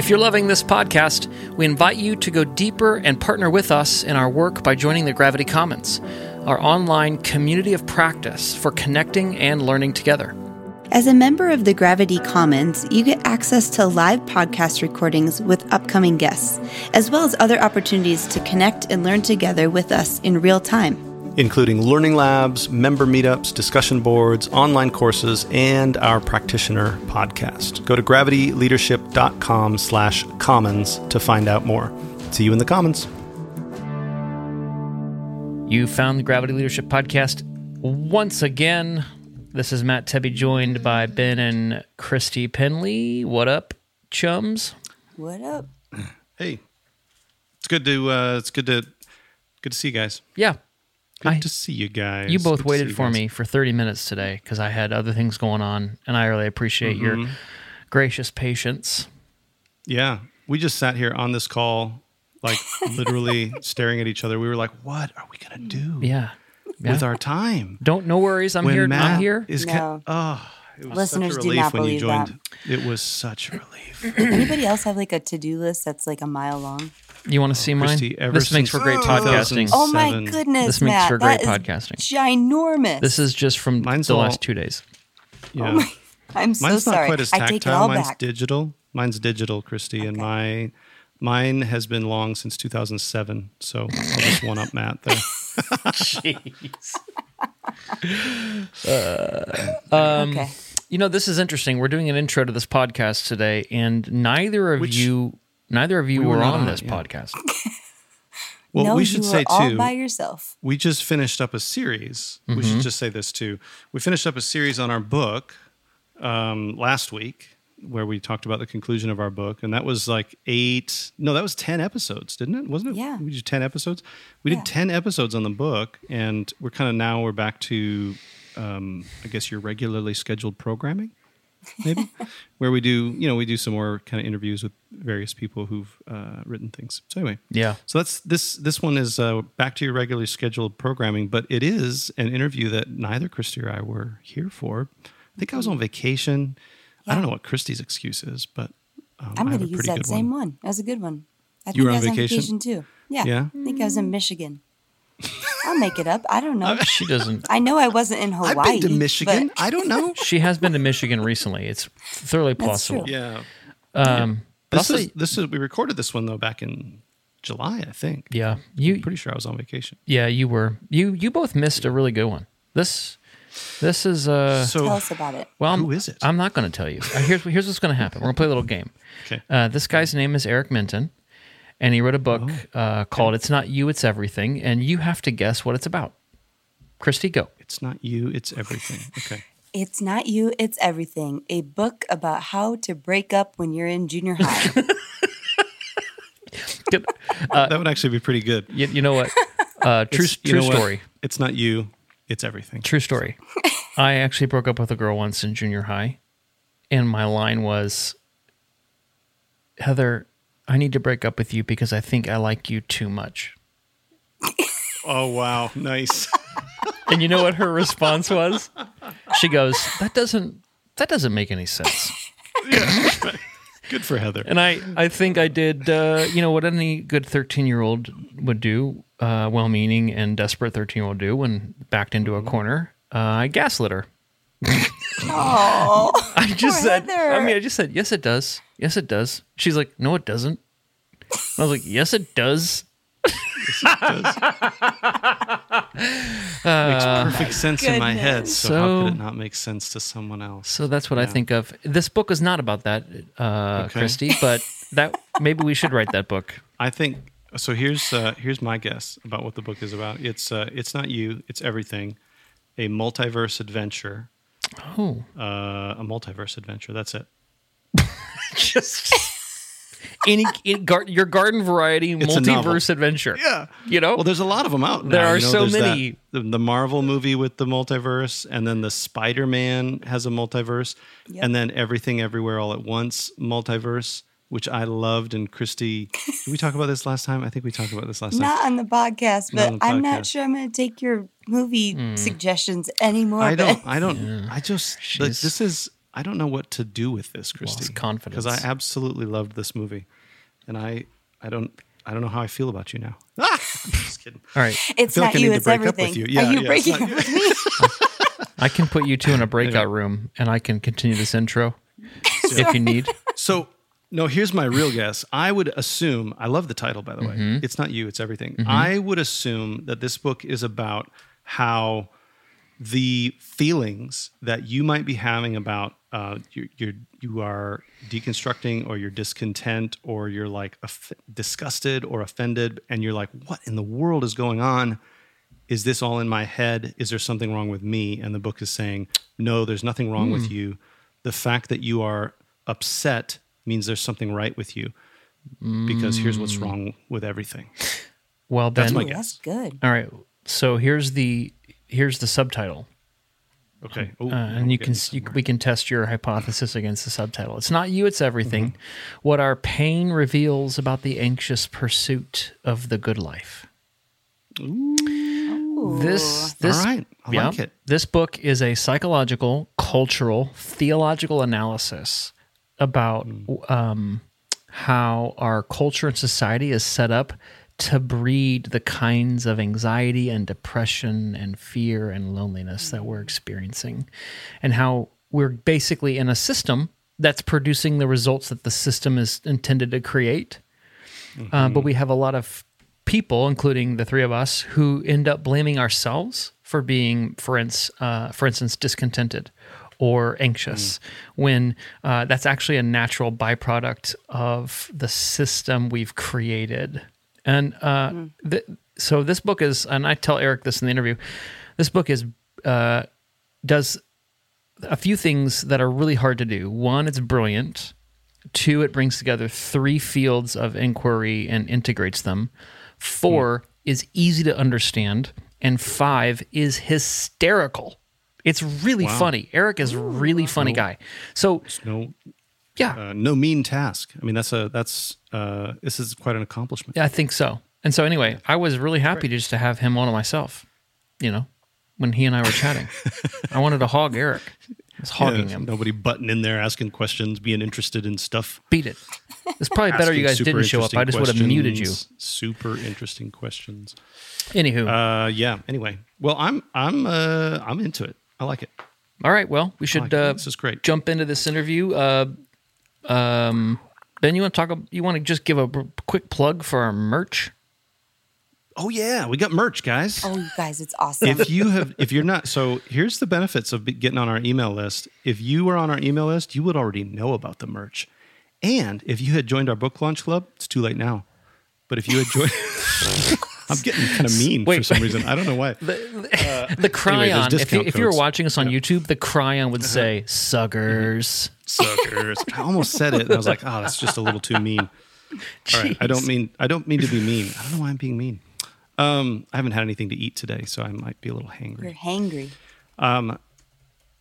If you're loving this podcast, we invite you to go deeper and partner with us in our work by joining the Gravity Commons, our online community of practice for connecting and learning together. As a member of the Gravity Commons, you get access to live podcast recordings with upcoming guests, as well as other opportunities to connect and learn together with us in real time. Including learning labs, member meetups, discussion boards, online courses, and our practitioner podcast. Go to gravityleadership.com slash commons to find out more. See you in the commons. You found the Gravity Leadership Podcast once again. This is Matt Tebbe, joined by Ben and Christy Penley. What up, chums? What up? Hey, it's good to uh, it's good to good to see you guys. Yeah. Good I- to see you guys. You both to see waited you for guys. me for 30 minutes today because I had other things going on, and I really appreciate your Mm-hmm. gracious patience. Yeah, we just sat here on this call, like literally staring at each other. We were like, "What are we gonna do Yeah. yeah. with our time?" Don't no worries. I'm when here. Matt I'm here. is No. ca- oh, it was Listeners such do a relief not when you believe that. joined. It was such a relief. Anybody else have like a to do list that's like a mile long? You want to see mine? Christy, ever This makes for great podcasting. Oh my Seven. goodness, This makes Matt, for great that is podcasting. Ginormous. This is just from Mine's the all- last two days. Yeah. I'm so Mine's sorry. not quite as I take it tactile. all Mine's back. digital. Mine's digital, Christy, and my mine has been long since 2007. So I'll just one up Matt there. Jeez. Um, okay. You know, this is interesting. We're doing an intro to this podcast today, and neither of Which you, neither of you we were, were on on, this yeah. podcast. Well, no, we should you say were all too. by yourself. we just finished up a series. We Mm-hmm. should just say this too. We finished up a series on our book um, last week, where we talked about the conclusion of our book, and that was like eight. No, that was ten episodes, didn't it? Wasn't it? Yeah. We did ten episodes. We Yeah. did ten episodes on the book, and we're kind of now we're back to, um, I guess, your regularly scheduled programming. Maybe where we do, you know, we do some more kind of interviews with various people who've uh, written things. So anyway, Yeah. so that's this. This one is uh, back to your regularly scheduled programming, but it is an interview that neither Christy or I were here for. I think I was on vacation. I don't know what Christy's excuse is, but um, I'm going to use that same one. one. That was a good one. I You were think on I was vacation? on vacation too. Yeah. Yeah? I think I was in Michigan. I'll make it up. I don't know. She doesn't. I know I wasn't in Hawaii. I've been to Michigan. but- I don't know. She has been to Michigan recently. It's thoroughly That's possible. true. yeah, Um, but this I'll is this is we recorded this one though back in July, I think. yeah, you, Pretty sure I was on vacation. yeah, you were. You, you both missed a really good one. This, this is uh. So Tell us about it. Well, I'm, Who is it? I'm not going to tell you. Uh, Here's here's what's going to happen. We're going to play a little game. Okay. Uh, this guy's name is Eric Minton, and he wrote a book Oh, uh, called "It's Not You, It's Everything," and you have to guess what it's about. Christy, go. it's not you, it's everything. Okay. It's Not You, It's Everything, a book about how to break up when you're in junior high. Good. that would actually be pretty good. You, you know what? Uh, true It's- you true know what? story. It's not you, it's everything. True story. I actually broke up with a girl once in junior high, and my line was, Heather, I need to break up with you because I think I like you too much. Oh wow, nice. And you know what her response was? She goes, "That doesn't that doesn't make any sense." Yeah. Good for Heather. And I I think I did uh, you know what any good 13-year-old would do, uh, well-meaning and desperate 13-year-old do when backed into a corner. Uh, I gaslit her. Oh, I just said Heather. I mean I just said, "Yes it does. Yes it does." She's like, "No it doesn't." I was like, "Yes it does." It makes perfect sense in my head. goodness. So, how could it not make sense to someone else? So that's what I think of. This book is not about that, uh, Okay. Christy, but that maybe we should write that book. I think so. Here's uh, here's my guess about what the book is about. It's uh, it's not you. It's everything. A multiverse adventure. Oh, Uh, a multiverse adventure. That's it. just any, in gar- your garden variety a novel. multiverse adventure. Yeah. You know? Well, there's a lot of them out. There now, are you know, so there's that- many. the, the Marvel movie with the multiverse, and then the Spider Man has a multiverse, Yep. and then Everything Everywhere All at Once multiverse, which I loved. And Christy, did we talk about this last time? I think we talked about this last time. not on the podcast, but on the I'm not sure I'm going to take your movie Hmm. suggestions anymore. I don't. I don't. I just. like, this is. I don't know what to do with this, Christy. Lost confidence. because I absolutely loved this movie, and I. I don't. I don't know how I feel about you now. Ah! just kidding. All right. It's not like you, it's break up with everything. you. Yeah, Are you yeah, breaking up with me? I can put you two in a breakout room and I can continue this intro if you need. So, no, here's my real guess. I would assume, I love the title, by the way. Mm-hmm. It's not you, it's everything. I would assume that this book is about how the feelings that you might be having about uh, you're, you're, you are deconstructing or you're discontent or you're like off- disgusted or offended and you're like, what in the world is going on? is this all in my head? Is there something wrong with me? And the book is saying, no, there's nothing wrong Hmm. with you. The fact that you are upset means there's something right with you because here's what's Hmm. wrong with everything. Well, Ben. That's my Ooh, guess. that's good. All right. So here's the here's the subtitle. Okay. Ooh, Uh, and you can you, we can test your hypothesis against the subtitle. It's not you, it's everything. Mm-hmm. What our pain reveals about the anxious pursuit of the good life. This this All right. I yeah, like it. This book is a psychological, cultural, theological analysis about Mm. um, how our culture and society is set up to breed the kinds of anxiety and depression and fear and loneliness that we're experiencing, and how we're basically in a system that's producing the results that the system is intended to create. Uh, but we have a lot of people, including the three of us, who end up blaming ourselves for being, for, ins- uh, for instance, discontented or anxious, when uh, that's actually a natural byproduct of the system we've created. And uh, th- so this book is, and I tell Eric this in the interview, this book is uh, does a few things that are really hard to do. One, it's brilliant. Two, it brings together three fields of inquiry and integrates them. Four is easy to understand. And five is hysterical. It's really funny. Eric is a really funny guy. So, No, yeah, uh, no mean task. I mean, that's a that's uh, this is quite an accomplishment. Yeah, I think so. And so, anyway, I was really happy just to have him on myself, you know, when he and I were chatting. I wanted to hog Eric. I was hogging Yeah, him. Nobody butting in there asking questions, being interested in stuff. Beat it. It's probably better you guys didn't show up. I just would have muted you. Super interesting questions. Anywho, Uh, yeah. Anyway, well, I'm I'm uh, I'm into it. I like it. all right. Well, we should like uh, This is great. jump into this interview. Uh, um, ben, you want to talk? You want to just give a quick plug for our merch? Oh yeah, we got merch, guys. Oh, you guys, it's awesome. If you have, if you're not, so here's the benefits of getting on our email list. If you were on our email list, you would already know about the merch. And if you had joined our book launch club, it's too late now. But if you had joined, I'm getting kind of mean for some reason. I don't know why. The chyron. there's if, you, if you were watching us on YouTube, the chyron would uh-huh. say mm-hmm. "suckers." Suckers. I almost said it, and I was like, oh, that's just a little too mean. All right, I don't mean I don't mean to be mean. I don't know why I'm being mean. Um, I haven't had anything to eat today, so I might be a little hangry. You're hangry. Um,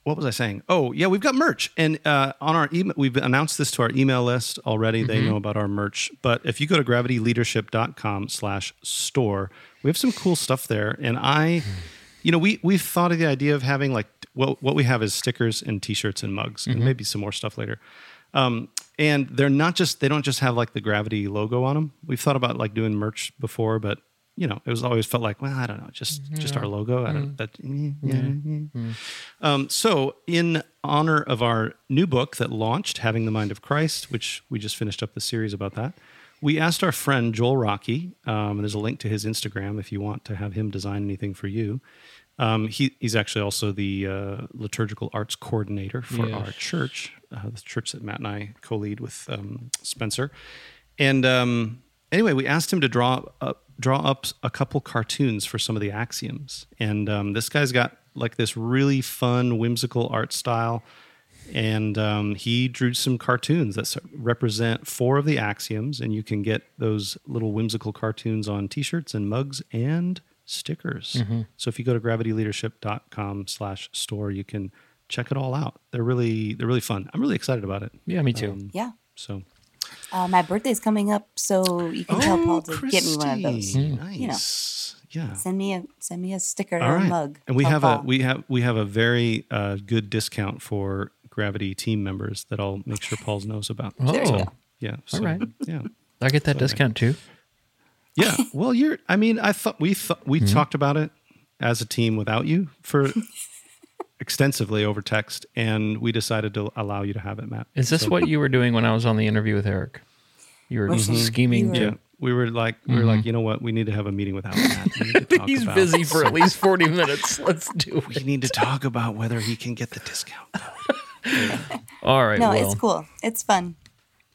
what was I saying? Oh, yeah, we've got merch. And uh, on our email, we've announced this to our email list already. They know about our merch. But if you go to gravityleadership.com slash store, we have some cool stuff there. And I, you know, we, we've thought of the idea of having like, well, what we have is stickers and t-shirts and mugs and maybe some more stuff later. Um, and they're not just, they don't just have like the Gravity logo on them. We've thought about like doing merch before, but you know, it was always felt like, well, I don't know, just just our logo. I don't that. eh, yeah, yeah. Um, so, in honor of our new book that launched, "Having the Mind of Christ," which we just finished up the series about that, we asked our friend Joel Rocky. Um, and there's a link to his Instagram if you want to have him design anything for you. Um, he, he's actually also the uh, liturgical arts coordinator for Yes. our church, uh, the church that Matt and I co-lead with um, Spencer. And um, anyway, we asked him to draw up, draw up a couple cartoons for some of the axioms. And um, this guy's got like this really fun, whimsical art style. And um, he drew some cartoons that represent four of the axioms. And you can get those little whimsical cartoons on t-shirts and mugs and stickers. So if you go to gravityleadership.com slash store, you can check it all out. They're really, they're really fun. I'm really excited about it. Yeah, me too. Um, Yeah. So Uh, my birthday's coming up, so you can tell Paul to get me one of those. Christy, You know, Yeah. send me a send me a sticker All or a mug. And we Tell have a we have we have a very uh, good discount for Gravity team members that I'll make sure Paul knows about. There you Oh, go. Yeah. So, All right. Yeah. I get that discount too. Yeah. Well, you're. I mean, I thought we thought we talked about it as a team without you for extensively over text, and we decided to allow you to have it, Matt. Is this what you were doing when I was on the interview with Eric? You were Mhm. scheming You to. Yeah. We were like, we were like, you know what? We need to have a meeting without Matt. We need to talk He's about- busy for at least 40 minutes. Let's do We it. need to talk about whether he can get the discount. All right. No, well, it's cool. It's fun.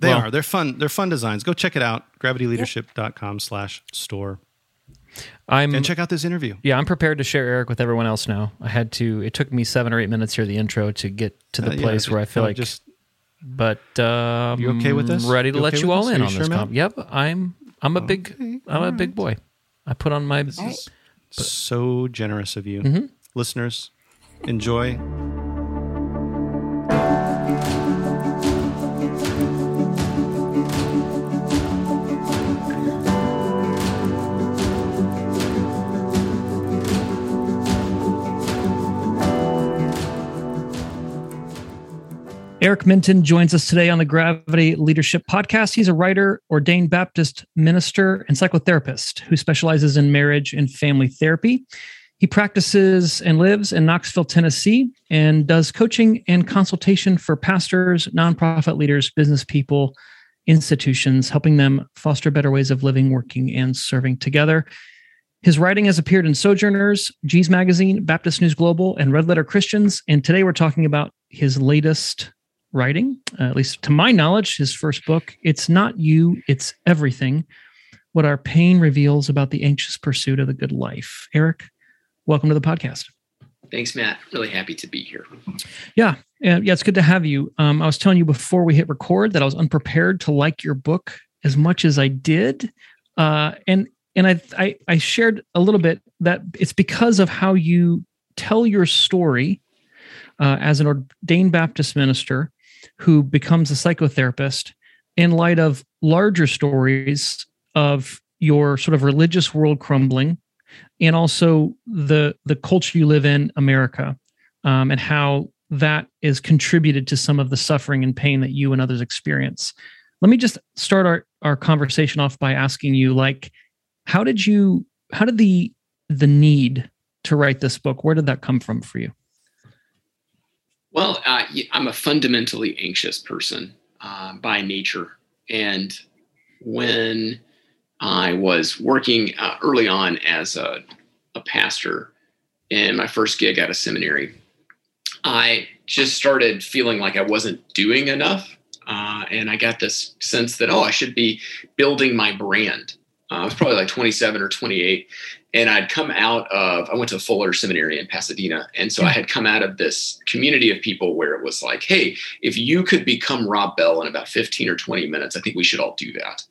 They Well- are. They're fun. They're fun designs. Go check it out. Gravityleadership.com slash store. I'm And check out this interview. yeah, I'm prepared to share Eric with everyone else now. I had to. It took me seven or eight minutes here, the intro, to get to the Uh, yeah, place where I feel no, like. just But um, You okay with this? Ready to You let okay you all this? in Are on you this. sure, comp. Yep, I'm. I'm a big. I'm a big boy. I put on my. All right. so generous of you. Mm-hmm. Listeners, enjoy. Eric Minton joins us today on the Gravity Leadership Podcast. He's a writer, ordained Baptist minister, and psychotherapist who specializes in marriage and family therapy. He practices and lives in Knoxville, Tennessee, and does coaching and consultation for pastors, nonprofit leaders, business people, institutions, helping them foster better ways of living, working, and serving together. His writing has appeared in Sojourners, Geez Magazine, Baptist News Global, and Red Letter Christians. And today we're talking about his latest writing, uh, at least to my knowledge, his first book. It's Not You, It's Everything What Our Pain Reveals About the Anxious Pursuit of the Good Life. Eric, welcome to the podcast. Thanks, Matt. Really happy to be here. Yeah, yeah, yeah, it's good to have you. Um, I was telling you before we hit record that I was unprepared to like your book as much as I did, uh, and and I, I I shared a little bit that it's because of how you tell your story uh, as an ordained Baptist minister who becomes a psychotherapist in light of larger stories of your sort of religious world crumbling and also the the culture you live in america um, and how that is contributed to some of the suffering and pain that you and others experience. Let me just start our, our conversation off by asking you like how did you how did the the need to write this book where did that come from for you Well, uh, I'm a fundamentally anxious person uh, by nature. And when I was working uh, early on as a, a pastor in my first gig at a seminary, I just started feeling like I wasn't doing enough. Uh, and I got this sense that, oh, I should be building my brand. Uh, I was probably like 27 or 28. And I'd come out of, I went to Fuller Seminary in Pasadena. And so I had come out of this community of people where it was like, hey, if you could become Rob Bell in about 15 or 20 minutes, I think we should all do that.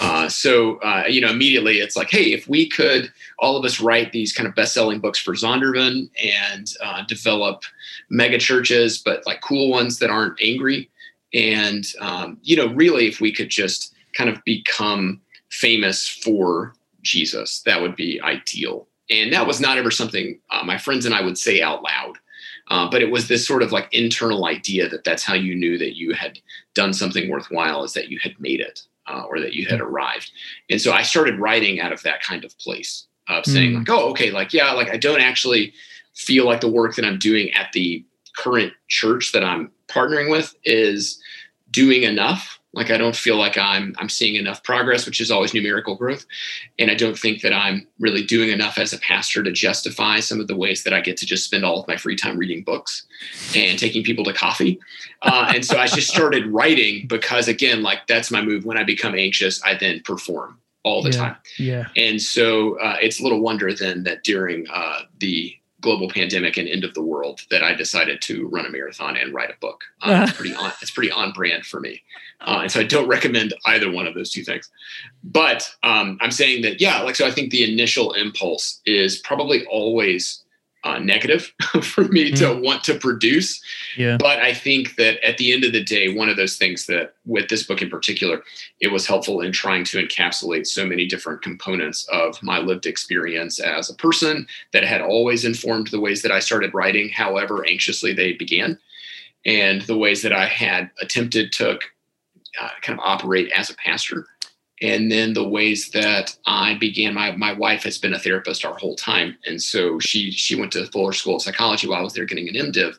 Uh, so, uh, you know, immediately it's like, hey, if we could all of us write these kind of best-selling books for Zondervan and uh, develop mega churches, but like cool ones that aren't angry, and um, you know, really, if we could just kind of become famous for Jesus, that would be ideal. And that was not ever something uh, my friends and I would say out loud. Uh, but it was this sort of like internal idea that that's how you knew that you had done something worthwhile is that you had made it uh, or that you had arrived. And so I started writing out of that kind of place of saying mm. like, oh, okay, like, yeah, like I don't actually feel like the work that I'm doing at the current church that I'm partnering with is doing enough like I don't feel like I'm I'm seeing enough progress, which is always numerical growth, and I don't think that I'm really doing enough as a pastor to justify some of the ways that I get to just spend all of my free time reading books and taking people to coffee. Uh, and so I just started writing because again, like that's my move. When I become anxious, I then perform all the yeah, time. Yeah. And so uh, it's little wonder then that during uh, the global pandemic and end of the world that I decided to run a marathon and write a book. Um, it's pretty on it's pretty on brand for me, uh, and so I don't recommend either one of those two things. But um, I'm saying that yeah, like so I think the initial impulse is probably always uh, negative for me mm. to want to produce. Yeah. But I think that at the end of the day, one of those things that with this book in particular, it was helpful in trying to encapsulate so many different components of my lived experience as a person that had always informed the ways that I started writing, however anxiously they began, and the ways that I had attempted to uh, kind of operate as a pastor and then the ways that I began. My my wife has been a therapist our whole time, and so she she went to Fuller School of Psychology while I was there getting an MDiv,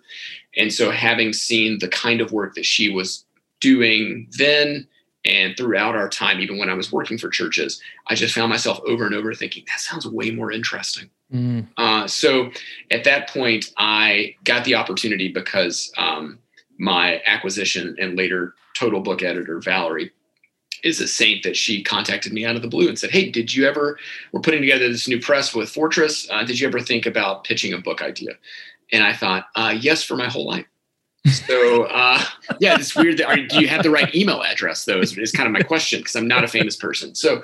and so having seen the kind of work that she was doing then and throughout our time, even when I was working for churches, I just found myself over and over thinking that sounds way more interesting. Mm. Uh, so at that point, I got the opportunity because um, my acquisition and later total book editor Valerie is a saint that she contacted me out of the blue and said, "Hey, did you ever? We're putting together this new press with Fortress. Uh, did you ever think about pitching a book idea?" And I thought, uh, "Yes, for my whole life." so uh, yeah, it's weird. That, are, do you have the right email address though? Is, is kind of my question because I'm not a famous person. So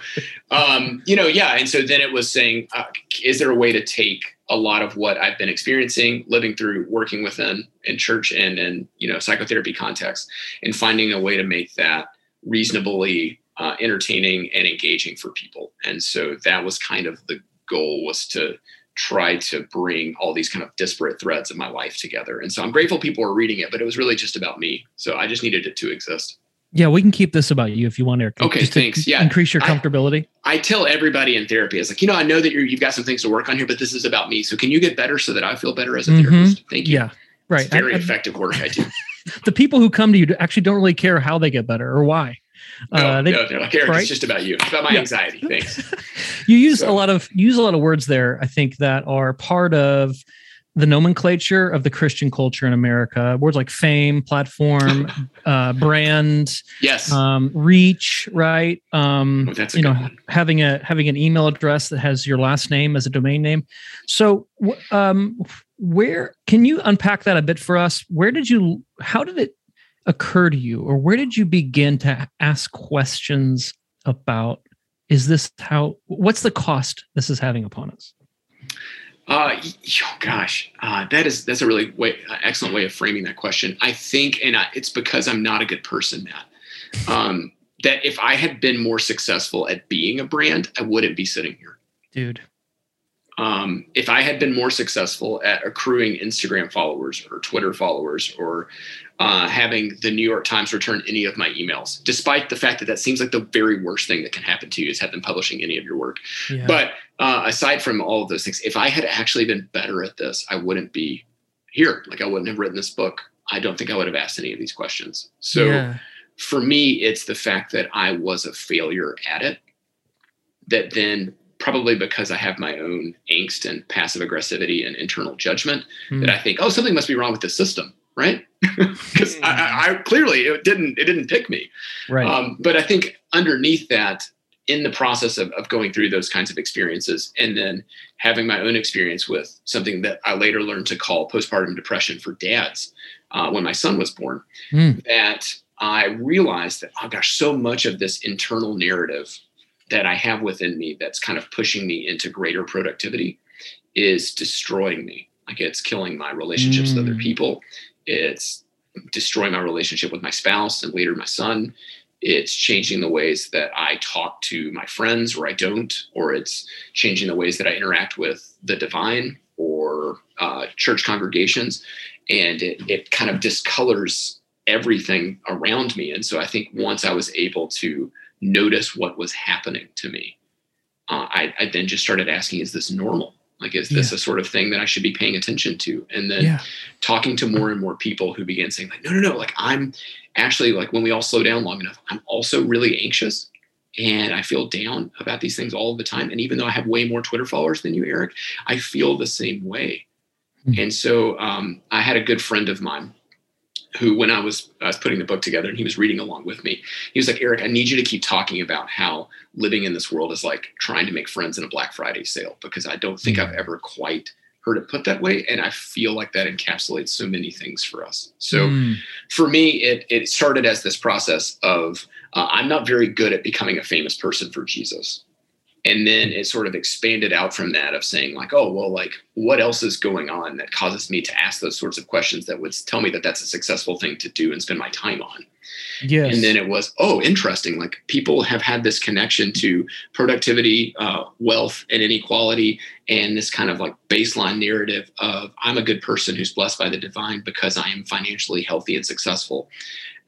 um, you know, yeah. And so then it was saying, uh, is there a way to take a lot of what I've been experiencing, living through, working within in church and and you know psychotherapy context, and finding a way to make that reasonably uh, entertaining and engaging for people. And so that was kind of the goal was to try to bring all these kind of disparate threads of my life together. And so I'm grateful people are reading it, but it was really just about me. So I just needed it to exist. Yeah, we can keep this about you if you want, Eric. Okay, thanks. Yeah, increase your comfortability. I, I, tell everybody in therapy, it's like, you know, I know that you have got some things to work on here, but this is about me. So can you get better so that I feel better as a mm-hmm. therapist? Thank you. Yeah, right. It's very I, effective work I do. the people who come to you actually don't really care how they get better or why. No, uh, they, no, they're like, Eric, right? it's just about you. It's about my yeah. anxiety. Thanks. you use so. a lot of use a lot of words there, I think, that are part of the nomenclature of the Christian culture in America. Words like fame, platform, uh, brand, yes, um, reach, right? Um, oh, you know, one. having a having an email address that has your last name as a domain name. So, um, where can you unpack that a bit for us? Where did you? How did it occur to you, or where did you begin to ask questions about? Is this how? What's the cost this is having upon us? Uh, oh gosh, uh, that is that's a really way, uh, excellent way of framing that question. I think, and I, it's because I'm not a good person, Matt. Um, that if I had been more successful at being a brand, I wouldn't be sitting here, dude. Um, if I had been more successful at accruing Instagram followers or Twitter followers or uh, having the New York Times return any of my emails, despite the fact that that seems like the very worst thing that can happen to you is have them publishing any of your work. Yeah. But uh, aside from all of those things, if I had actually been better at this, I wouldn't be here. Like I wouldn't have written this book. I don't think I would have asked any of these questions. So yeah. for me, it's the fact that I was a failure at it that then probably because I have my own angst and passive aggressivity and internal judgment mm. that I think, oh, something must be wrong with the system right? Because I, I, I, clearly it didn't it didn't pick me. Right. Um, but I think underneath that, in the process of, of going through those kinds of experiences, and then having my own experience with something that I later learned to call postpartum depression for dads uh, when my son was born, mm. that I realized that, oh gosh, so much of this internal narrative that I have within me that's kind of pushing me into greater productivity is destroying me. Like it's killing my relationships mm. with other mm. people. It's destroying my relationship with my spouse and later my son. It's changing the ways that I talk to my friends or I don't, or it's changing the ways that I interact with the divine or uh, church congregations. And it, it kind of discolors everything around me. And so I think once I was able to notice what was happening to me, uh, I, I, then just started asking, is this normal? Like, is this yeah. a sort of thing that I should be paying attention to? And then yeah. talking to more and more people who began saying, like, no, no, no, like I'm actually like when we all slow down long enough, I'm also really anxious and I feel down about these things all the time. And even though I have way more Twitter followers than you, Eric, I feel the same way. Mm-hmm. And so um, I had a good friend of mine who, when I was, I was putting the book together and he was reading along with me, he was like, Eric, I need you to keep talking about how living in this world is like trying to make friends in a Black Friday sale because I don't think. I've ever quite heard it put that way. And I feel like that encapsulates so many things for us. So mm. for me, it, it started as this process of uh, I'm not very good at becoming a famous person for Jesus and then it sort of expanded out from that of saying like oh well like what else is going on that causes me to ask those sorts of questions that would tell me that that's a successful thing to do and spend my time on? Yes. and then it was oh interesting like people have had this connection to productivity uh, wealth and inequality and this kind of like baseline narrative of i'm a good person who's blessed by the divine because i am financially healthy and successful.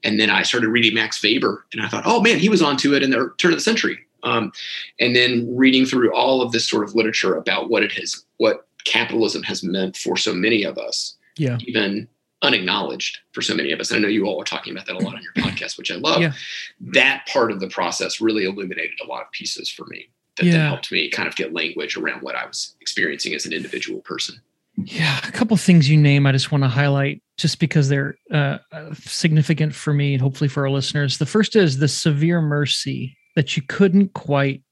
And then i started reading max weber and i thought oh man he was onto it in the turn of the century um, and then reading through all of this sort of literature about what it has, what capitalism has meant for so many of us, yeah, even unacknowledged for so many of us. And I know you all are talking about that a lot on your podcast, which I love. Yeah. That part of the process really illuminated a lot of pieces for me that, yeah. that helped me kind of get language around what I was experiencing as an individual person. Yeah, a couple things you name I just want to highlight just because they're uh, significant for me and hopefully for our listeners. The first is the severe mercy that you couldn't quite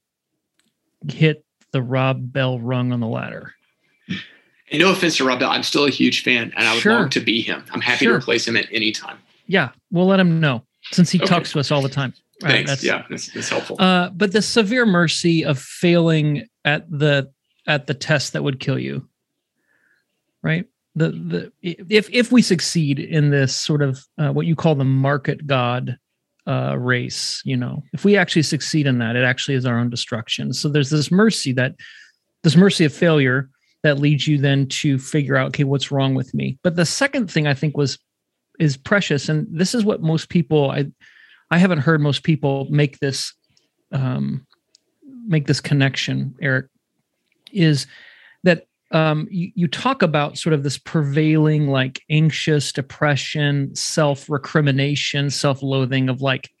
hit the Rob Bell rung on the ladder. And no offense to Rob Bell, I'm still a huge fan, and I would sure. love to be him. I'm happy sure. to replace him at any time. Yeah, we'll let him know since he okay. talks to us all the time. Right, Thanks. That's, yeah, that's, that's helpful. Uh, but the severe mercy of failing at the at the test that would kill you, right? The the if if we succeed in this sort of uh, what you call the market god uh, race. You know, if we actually succeed in that, it actually is our own destruction. So there's this mercy that this mercy of failure that leads you then to figure out, okay, what's wrong with me? But the second thing I think was is precious, and this is what most people I I haven't heard most people make this um, make this connection, Eric, is that um, you, you talk about sort of this prevailing like anxious depression, self recrimination, self loathing of like,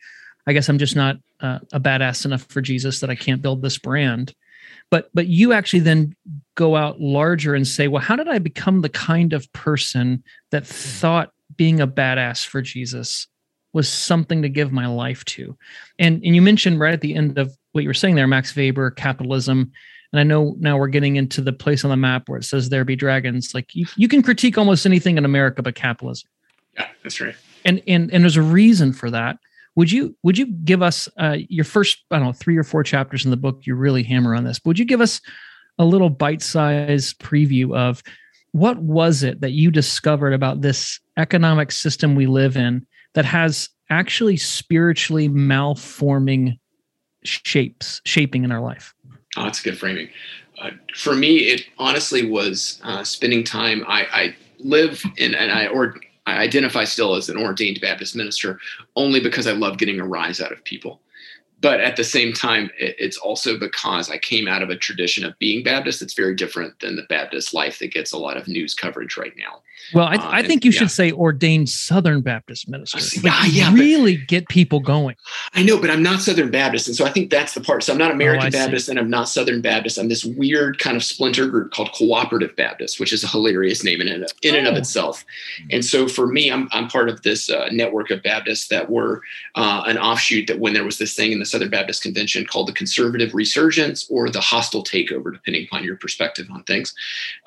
I guess I'm just not uh, a badass enough for Jesus that I can't build this brand. But but you actually then go out larger and say, well, how did I become the kind of person that thought being a badass for Jesus was something to give my life to? And and you mentioned right at the end of what you were saying there, Max Weber, capitalism and I know now we're getting into the place on the map where it says there be dragons. Like you, you can critique almost anything in America but capitalism. Yeah, that's right. And and and there's a reason for that. Would you would you give us uh, your first I don't know three or four chapters in the book? You really hammer on this. But would you give us a little bite-sized preview of what was it that you discovered about this economic system we live in that has actually spiritually malforming shapes shaping in our life? Oh, that's a good framing. Uh, for me, it honestly was uh, spending time. I, I live in, and I or I identify still as an ordained Baptist minister only because I love getting a rise out of people but at the same time, it's also because I came out of a tradition of being Baptist that's very different than the Baptist life that gets a lot of news coverage right now. Well, I, uh, I think you yeah. should say ordained Southern Baptist minister. Like yeah, yeah, really but, get people going. I know, but I'm not Southern Baptist, and so I think that's the part. So I'm not American oh, Baptist, see. and I'm not Southern Baptist. I'm this weird kind of splinter group called Cooperative Baptist, which is a hilarious name in and, in oh. and of oh. itself. And so for me, I'm I'm part of this uh, network of Baptists that were uh, an offshoot that when there was this thing in the Southern Baptist Convention called the Conservative Resurgence or the Hostile Takeover, depending upon your perspective on things.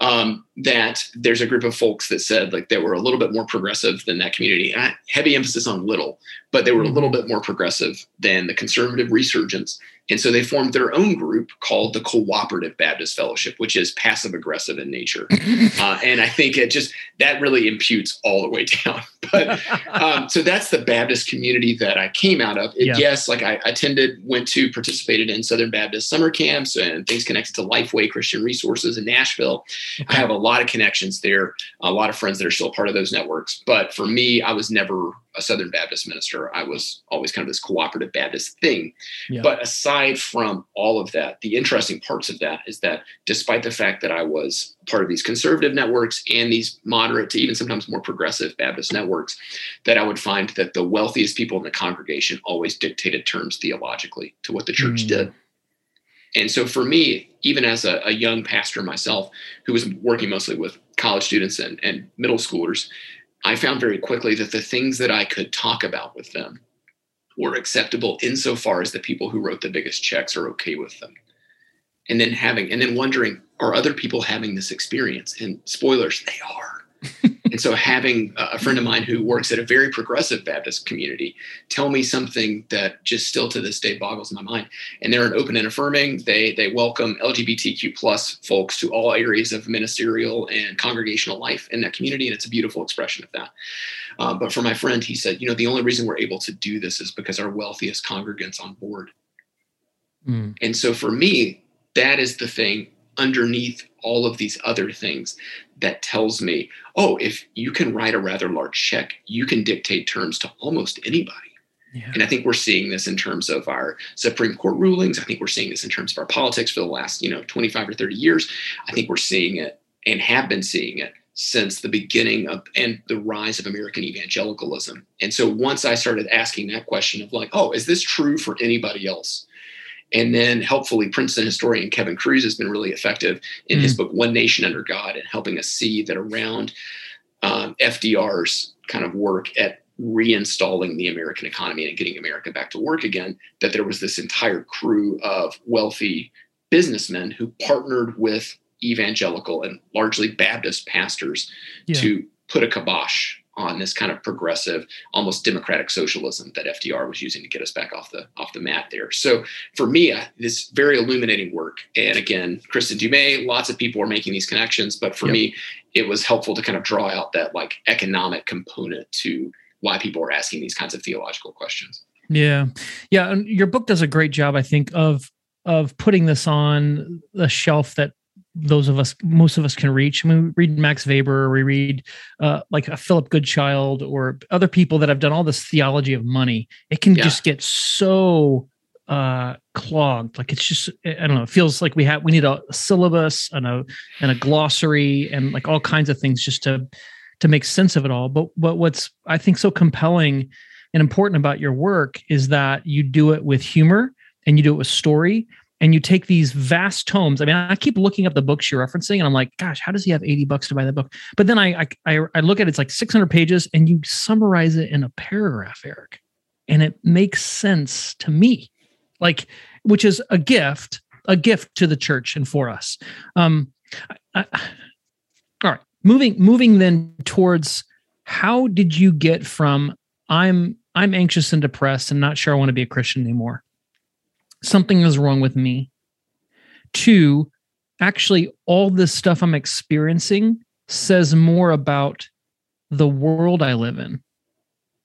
Um, that there's a group of folks that said like they were a little bit more progressive than that community. I, heavy emphasis on little, but they were a little mm-hmm. bit more progressive than the Conservative Resurgence. And so they formed their own group called the Cooperative Baptist Fellowship, which is passive aggressive in nature. Uh, and I think it just that really imputes all the way down. But um, so that's the Baptist community that I came out of. It, yeah. Yes, like I attended, went to, participated in Southern Baptist summer camps and things connected to Lifeway Christian Resources in Nashville. Okay. I have a lot of connections there, a lot of friends that are still part of those networks. But for me, I was never a Southern Baptist minister. I was always kind of this cooperative Baptist thing. Yeah. But aside from all of that, the interesting parts of that is that despite the fact that I was part of these conservative networks and these moderate to even sometimes more progressive Baptist networks, that I would find that the wealthiest people in the congregation always dictated terms theologically to what the church mm. did. And so for me, even as a, a, young pastor myself, who was working mostly with college students and, and middle schoolers, I found very quickly that the things that I could talk about with them were acceptable insofar as the people who wrote the biggest checks are okay with them. And then having, and then wondering, are other people having this experience? And spoilers, they are. and so having a friend of mine who works at a very progressive Baptist community tell me something that just still to this day boggles my mind. And they're an open and affirming. They they welcome LGBTQ plus folks to all areas of ministerial and congregational life in that community, and it's a beautiful expression of that. Uh, but for my friend, he said, you know, the only reason we're able to do this is because our wealthiest congregants on board. Mm. And so for me, that is the thing underneath all of these other things that tells me, oh, if you can write a rather large check, you can dictate terms to almost anybody. Yeah. And I think we're seeing this in terms of our Supreme Court rulings. I think we're seeing this in terms of our politics for the last, you know, 25 or 30 years. I think we're seeing it and have been seeing it since the beginning of and the rise of American evangelicalism. And so once I started asking that question of like, oh, is this true for anybody else? And then helpfully, Princeton historian Kevin Kruse has been really effective in mm. his book, One Nation Under God, and helping us see that around um, FDR's kind of work at reinstalling the American economy and getting America back to work again, that there was this entire crew of wealthy businessmen who partnered with evangelical and largely Baptist pastors yeah. to put a kibosh on this kind of progressive, almost democratic socialism that FDR was using to get us back off the off the mat there. So for me, uh, this very illuminating work. And again, Kristin Du lots of people are making these connections, but for yep. me, it was helpful to kind of draw out that like economic component to why people are asking these kinds of theological questions. Yeah, yeah, and your book does a great job, I think, of of putting this on the shelf that those of us, most of us can reach. I mean, we read Max Weber, we read uh, like a Philip Goodchild or other people that have done all this theology of money. It can yeah. just get so uh, clogged. Like it's just, I don't know. It feels like we have, we need a syllabus and a, and a glossary and like all kinds of things just to, to make sense of it all. But, but what's, I think so compelling and important about your work is that you do it with humor and you do it with story and you take these vast tomes. I mean, I keep looking up the books you're referencing, and I'm like, gosh, how does he have 80 bucks to buy that book? But then I I I look at it, it's like 600 pages, and you summarize it in a paragraph, Eric, and it makes sense to me, like, which is a gift, a gift to the church and for us. Um, I, I, all right, moving moving then towards how did you get from I'm I'm anxious and depressed and not sure I want to be a Christian anymore something is wrong with me. Two, actually, all this stuff I'm experiencing says more about the world I live in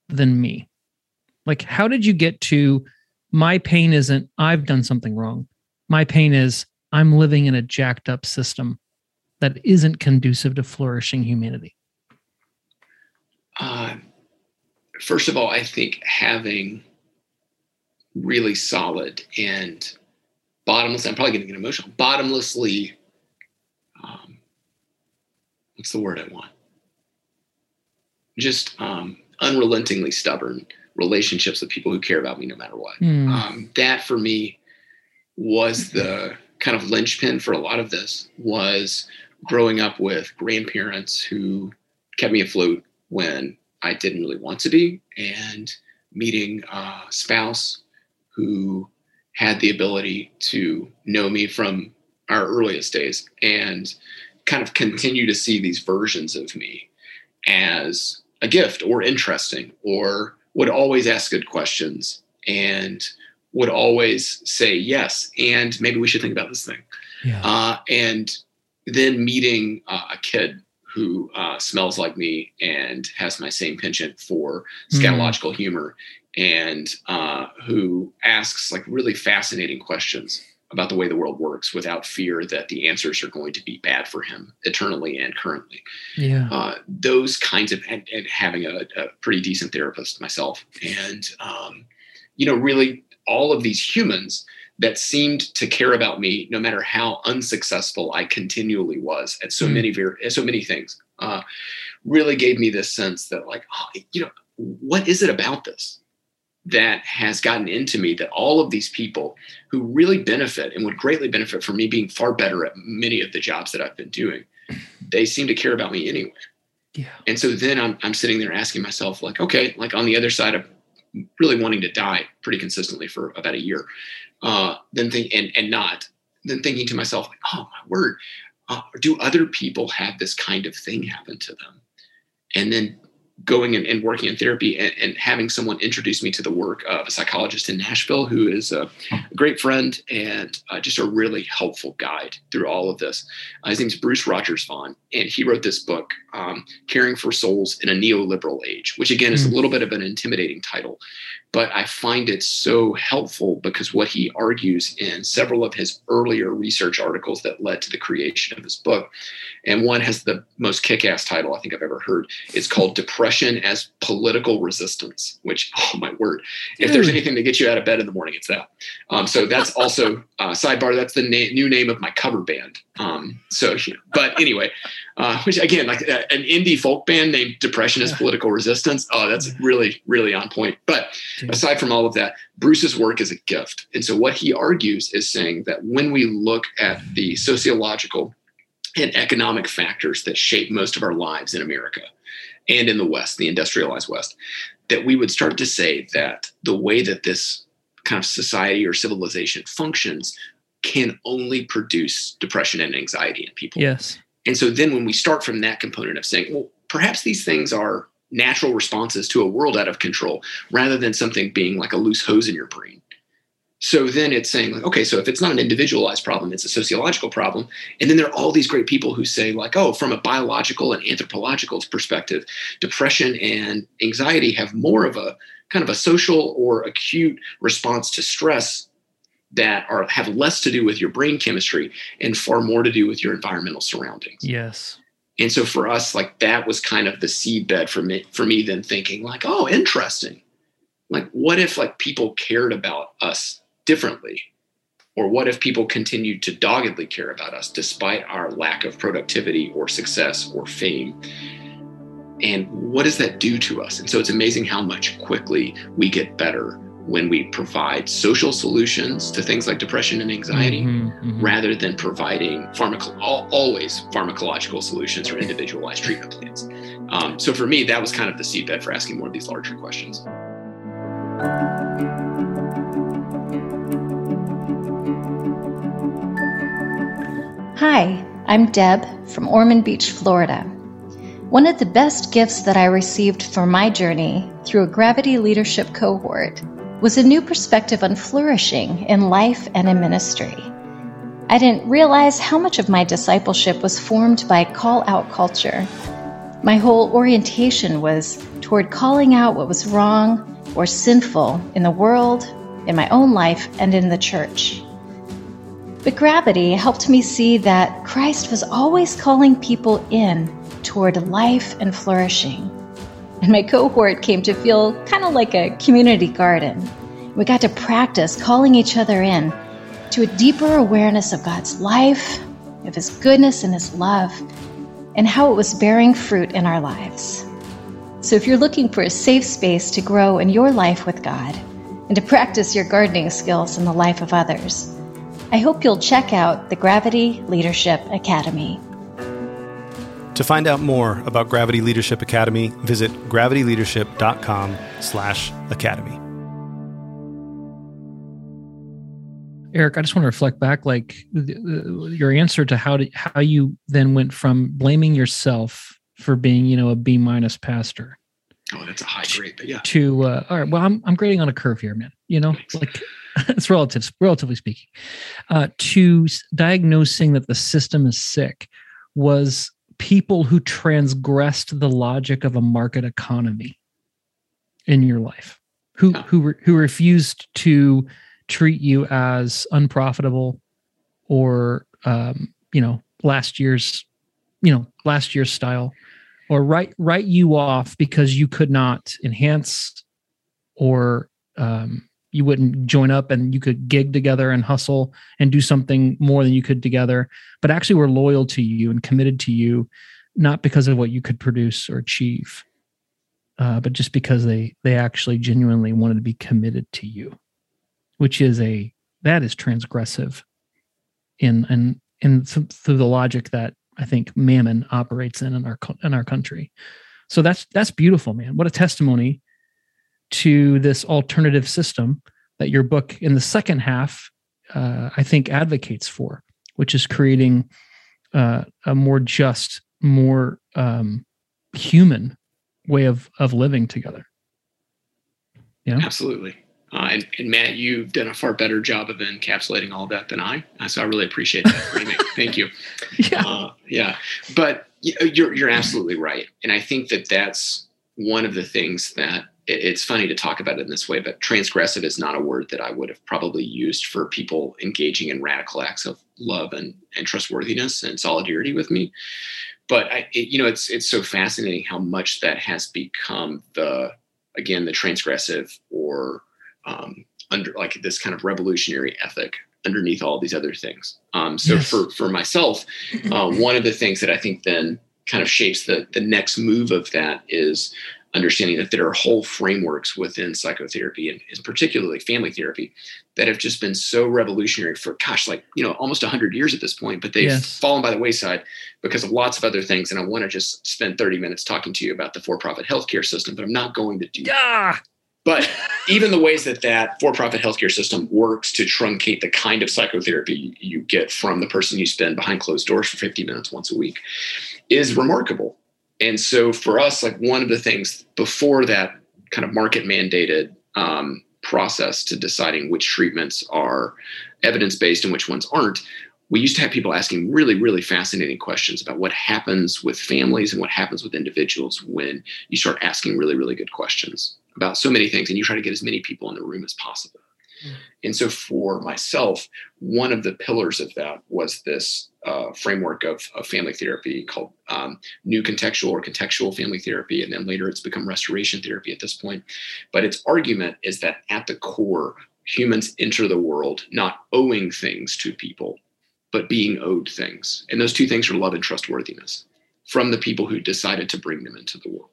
than me. Like, how did you get to my pain isn't I've done something wrong? My pain is I'm living in a jacked up system that isn't conducive to flourishing humanity. Uh, first of all, I think having really solid and bottomless. I'm probably going to get emotional. Bottomlessly, um, what's the word I want? Just um, unrelentingly stubborn relationships with people who care about me no matter what. Mm. Um, that for me was the kind of linchpin for a lot of this was growing up with grandparents who kept me afloat when I didn't really want to be and meeting a spouse who had the ability to know me from our earliest days and kind of continue to see these versions of me as a gift or interesting or would always ask good questions and would always say yes and maybe we should think about this thing yeah. uh, and then meeting uh, a kid who uh, smells like me and has my same penchant for hmm. scatological mm. humor and uh, who asks like really fascinating questions about the way the world works without fear that the answers are going to be bad for him eternally and currently. Yeah. Uh, those kinds of, and, and having a, a, pretty decent therapist myself. And, um, you know, really all of these humans that seemed to care about me no matter how unsuccessful I continually was at so mm. many very so many things uh, really gave me this sense that like oh, you know what is it about this that has gotten into me that all of these people who really benefit and would greatly benefit from me being far better at many of the jobs that I've been doing they seem to care about me anyway. Yeah. And so then I'm I'm sitting there asking myself like okay like on the other side of really wanting to die pretty consistently for about a year uh, then think and and not then thinking to myself like oh my word uh, do other people have this kind of thing happen to them? And then going and, and, working in therapy and, and, having someone introduce me to the work of a psychologist in Nashville who is a, a great friend and uh, just a really helpful guide through all of this. Uh, his name is Bruce Rogers Vaughn, and he wrote this book, um, Caring for Souls in a Neoliberal Age, which again is a hmm. little bit of an intimidating title, but I find it so helpful because what he argues in several of his earlier research articles that led to the creation of this book, and one has the most kick ass title I think I've ever heard. It's called Depression as Political Resistance, which, oh my word, if there's anything to get you out of bed in the morning, it's that. Um, so that's also, uh, sidebar, that's the na- new name of my cover band. Um, so, but anyway, uh, which again, like uh, an indie folk band named Depression as Political Resistance. Oh, that's really, really on point. But aside from all of that, Bruce's work is a gift. And so what he argues is saying that when we look at the sociological and economic factors that shape most of our lives in America and in the West, the industrialized West, that we would start to say that the way that this kind of society or civilization functions can only produce depression and anxiety in people. Yes. And so then when we start from that component of saying, well, perhaps these things are natural responses to a world out of control rather than something being like a loose hose in your brain. So then it's saying like, okay, so if it's not an individualized problem, it's a sociological problem. And then there are all these great people who say like, oh, from a biological and anthropological perspective, depression and anxiety have more of a kind of a social or acute response to stress that are have less to do with your brain chemistry and far more to do with your environmental surroundings. Yes. And so for us, like that was kind of the seedbed for me for me then thinking like, oh, interesting. Like, what if like people cared about us differently? Or what if people continued to doggedly care about us despite our lack of productivity or success or fame? And what does that do to us? And so it's amazing how much quickly we get better when we provide social solutions to things like depression and anxiety mm-hmm, mm-hmm. rather than providing pharmaco- always pharmacological solutions or individualized treatment plans. Um, so for me, that was kind of the seedbed for asking more of these larger questions. Hi, I'm Deb from Ormond Beach, Florida. One of the best gifts that I received for my journey through a Gravity Leadership cohort was a new perspective on flourishing in life and in ministry. I didn't realize how much of my discipleship was formed by call out culture. My whole orientation was toward calling out what was wrong or sinful in the world, in my own life, and in the church. But gravity helped me see that Christ was always calling people in toward life and flourishing and my cohort came to feel kind of like a community garden. We got to practice calling each other in to a deeper awareness of God's life, of His goodness and His love, and how it was bearing fruit in our lives. So, if you're looking for a safe space to grow in your life with God and to practice your gardening skills in the life of others, I hope you'll check out the Gravity Leadership Academy. To find out more about Gravity Leadership Academy, visit gravityleadership.com/academy. Eric, I just want to reflect back, like your answer to how to, how you then went from blaming yourself for being, you know, a B minus pastor. Oh, that's a high grade, but yeah. To uh, all right, well, I'm I'm grading on a curve here, man. You know, Thanks. like it's relative, relatively speaking. Uh, to diagnosing that the system is sick was people who transgressed the logic of a market economy in your life, who yeah. who who refused to treat you as unprofitable or um, you know last year's you know last year's style or write write you off because you could not enhance or um, you wouldn't join up and you could gig together and hustle and do something more than you could together but actually were loyal to you and committed to you not because of what you could produce or achieve uh, but just because they they actually genuinely wanted to be committed to you which is a that is transgressive in in in through the logic that I think Mammon operates in in our in our country. So that's that's beautiful, man. What a testimony to this alternative system that your book in the second half, uh, I think, advocates for, which is creating uh, a more just, more um, human way of of living together. Yeah, absolutely. Uh, and, and, Matt, you've done a far better job of encapsulating all that than I. Uh, so I really appreciate that. Thank you. Yeah. Uh, yeah. But you're, you're absolutely right. And I think that that's one of the things that it's funny to talk about it in this way, but transgressive is not a word that I would have probably used for people engaging in radical acts of love and, and trustworthiness and solidarity with me. But I, it, you know, it's it's so fascinating how much that has become the again the transgressive or um, under like this kind of revolutionary ethic underneath all these other things. Um, so yes. for for myself, uh, one of the things that I think then kind of shapes the the next move of that is understanding that there are whole frameworks within psychotherapy and, particularly family therapy that have just been so revolutionary for gosh like you know almost 100 years at this point but they've yes. fallen by the wayside because of lots of other things and i want to just spend 30 minutes talking to you about the for-profit healthcare system but i'm not going to do yeah. that but even the ways that that for-profit healthcare system works to truncate the kind of psychotherapy you get from the person you spend behind closed doors for 50 minutes once a week is remarkable. And so for us, like one of the things before that kind of market mandated um, process to deciding which treatments are evidence-based and which ones aren't, we used to have people asking really, really fascinating questions about what happens with families and what happens with individuals when you start asking really, really good questions about so many things and you try to get as many people in the room as possible. And so for myself, one of the pillars of that was this uh, framework of, of, family therapy called um, new contextual or contextual family therapy. And then later it's become restoration therapy at this point. But its argument is that at the core, humans enter the world not owing things to people, but being owed things. And those two things are love and trustworthiness from the people who decided to bring them into the world.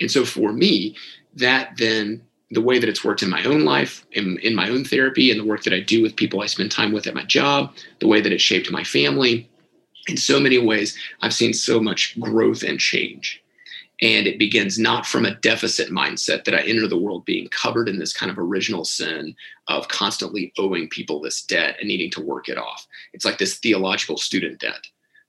And so for me, that then the way that it's worked in my own life, in, in my own therapy, and the work that I do with people I spend time with at my job, the way that it shaped my family, in so many ways, I've seen so much growth and change. And it begins not from a deficit mindset that I enter the world being covered in this kind of original sin of constantly owing people this debt and needing to work it off. It's like this theological student debt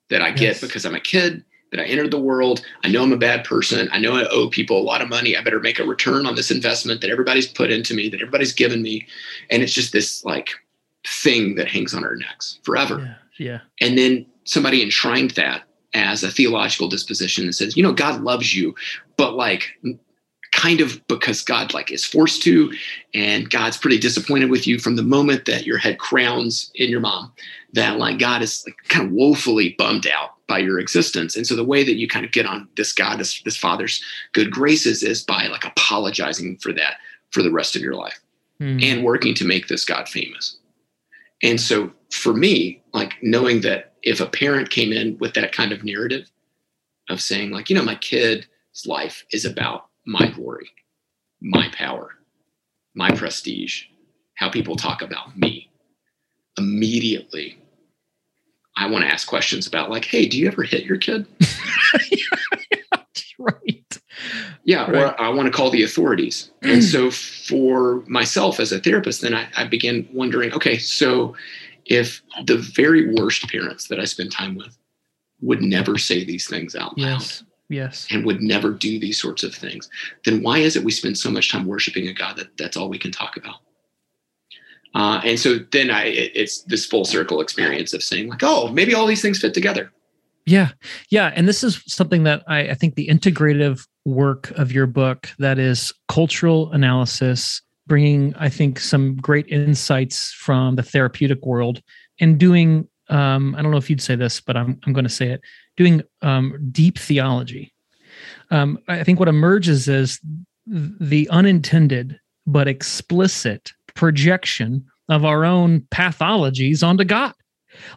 that I yes. get because I'm a kid that I entered the world. I know I'm a bad person. I know I owe people a lot of money. I better make a return on this investment that everybody's put into me, that everybody's given me. And it's just this like thing that hangs on our necks forever. Yeah. yeah. And then somebody enshrined that as a theological disposition and says, you know, God loves you, but like kind of because God like is forced to, and God's pretty disappointed with you from the moment that your head crowns in your mom, that like God is like kind of woefully bummed out by your existence. And so the way that you kind of get on this God, this, this Father's good graces is by like apologizing for that for the rest of your life mm. and working to make this God famous. And so for me, like knowing that if a parent came in with that kind of narrative of saying, like, you know, my kid's life is about my glory, my power, my prestige, how people talk about me, immediately I want to ask questions about like, hey, do you ever hit your kid? right. Yeah, Right. or I want to call the authorities. and so for myself as a therapist, then I, I began wondering, okay, so if the very worst parents that I spend time with would never say these things out loud Yes. Yes. and would never do these sorts of things, then why is it we spend so much time worshiping a God that that's all we can talk about? Uh, and so then I, it, it's this full circle experience of saying like, oh, maybe all these things fit together. Yeah. Yeah. And this is something that I, I think the integrative work of your book that is cultural analysis, bringing, I think, some great insights from the therapeutic world and doing, um, I don't know if you'd say this, but I'm, I'm going to say it, doing um, deep theology. Um, I think what emerges is the unintended but explicit projection of our own pathologies onto God.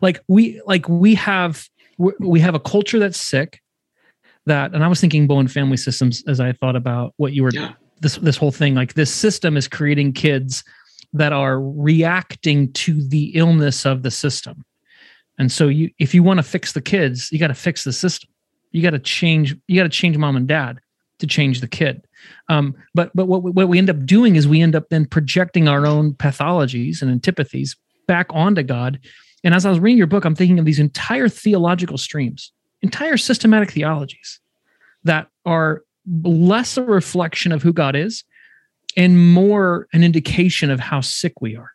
Like we, like we have we have a culture that's sick that and i was thinking bowen family systems as i thought about what you were Yeah. this this whole thing like this system is creating kids that are reacting to the illness of the system and so you if you want to fix the kids you got to fix the system you got to change you got to change mom and dad to change the kid um, but but what, we- what we end up doing is we end up then projecting our own pathologies and antipathies back onto god and as I was reading your book, I'm thinking of these entire theological streams, entire systematic theologies that are less a reflection of who God is and more an indication of how sick we are.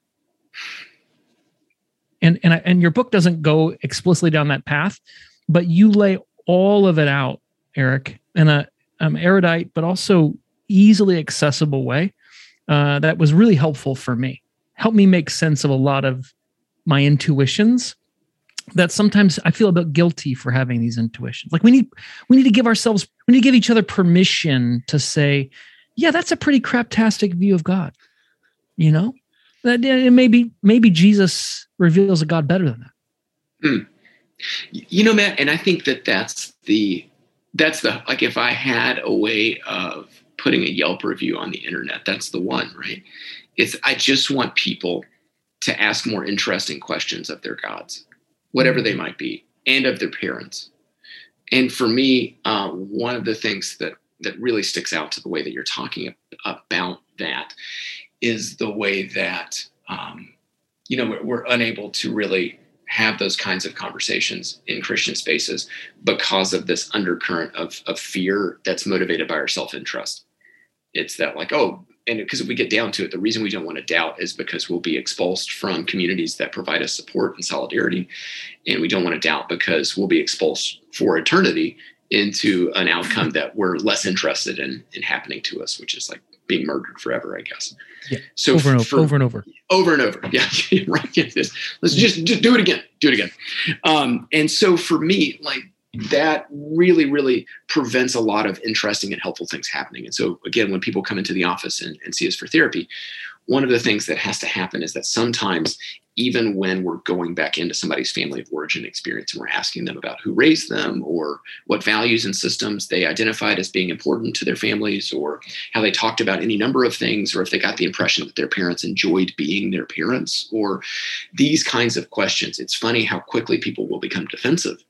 And and I, and your book doesn't go explicitly down that path, but you lay all of it out, Eric, in a um, erudite but also easily accessible way uh, that was really helpful for me. Helped me make sense of a lot of my intuitions that sometimes I feel a bit guilty for having these intuitions. Like we need we need to give ourselves we need to give each other permission to say, yeah, that's a pretty craptastic view of God. You know? That maybe maybe Jesus reveals a God better than that. Y- you know matt and i think that that's the that's the like if i had a way of putting a yelp review on the internet. That's the one right? It's i just want people to ask more interesting questions of their gods whatever they might be and of their parents. And for me uh, one of the things that that really sticks out to the way that you're talking about that is the way that um, you know we're, we're unable to really have those kinds of conversations in Christian spaces because of this undercurrent of, of fear that's motivated by our self interest. It's that, like, oh, and because if we get down to it, the reason we don't want to doubt is because we'll be expulsed from communities that provide us support and solidarity. And we don't want to doubt because we'll be expulsed for eternity into an outcome that we're less interested in, in happening to us, which is like being murdered forever, I guess. Yeah. So over and over, for- over and over. over and over. Yeah, right. Yes. Let's just, just do it again. Do it again. Um, and so for me, like that really, really prevents a lot of interesting and helpful things happening. And so again, when people come into the office and, and see us for therapy, one of the things that has to happen is that sometimes even when we're going back into somebody's family of origin experience and we're asking them about who raised them or what values and systems they identified as being important to their families or how they talked about any number of things or if they got the impression that their parents enjoyed being their parents or these kinds of questions it's funny how quickly people will become defensive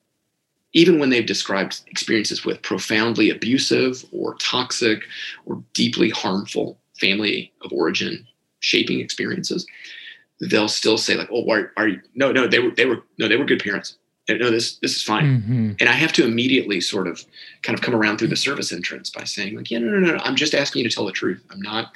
even when they've described experiences with profoundly abusive or toxic or deeply harmful family of origin shaping experiences they'll still say like oh are, are you no no they were they were no they were good parents no this this is fine Mhm. and I have to immediately sort of kind of come around through the service entrance by saying, like, yeah, no, no, no, no, I'm just asking you to tell the truth. I'm not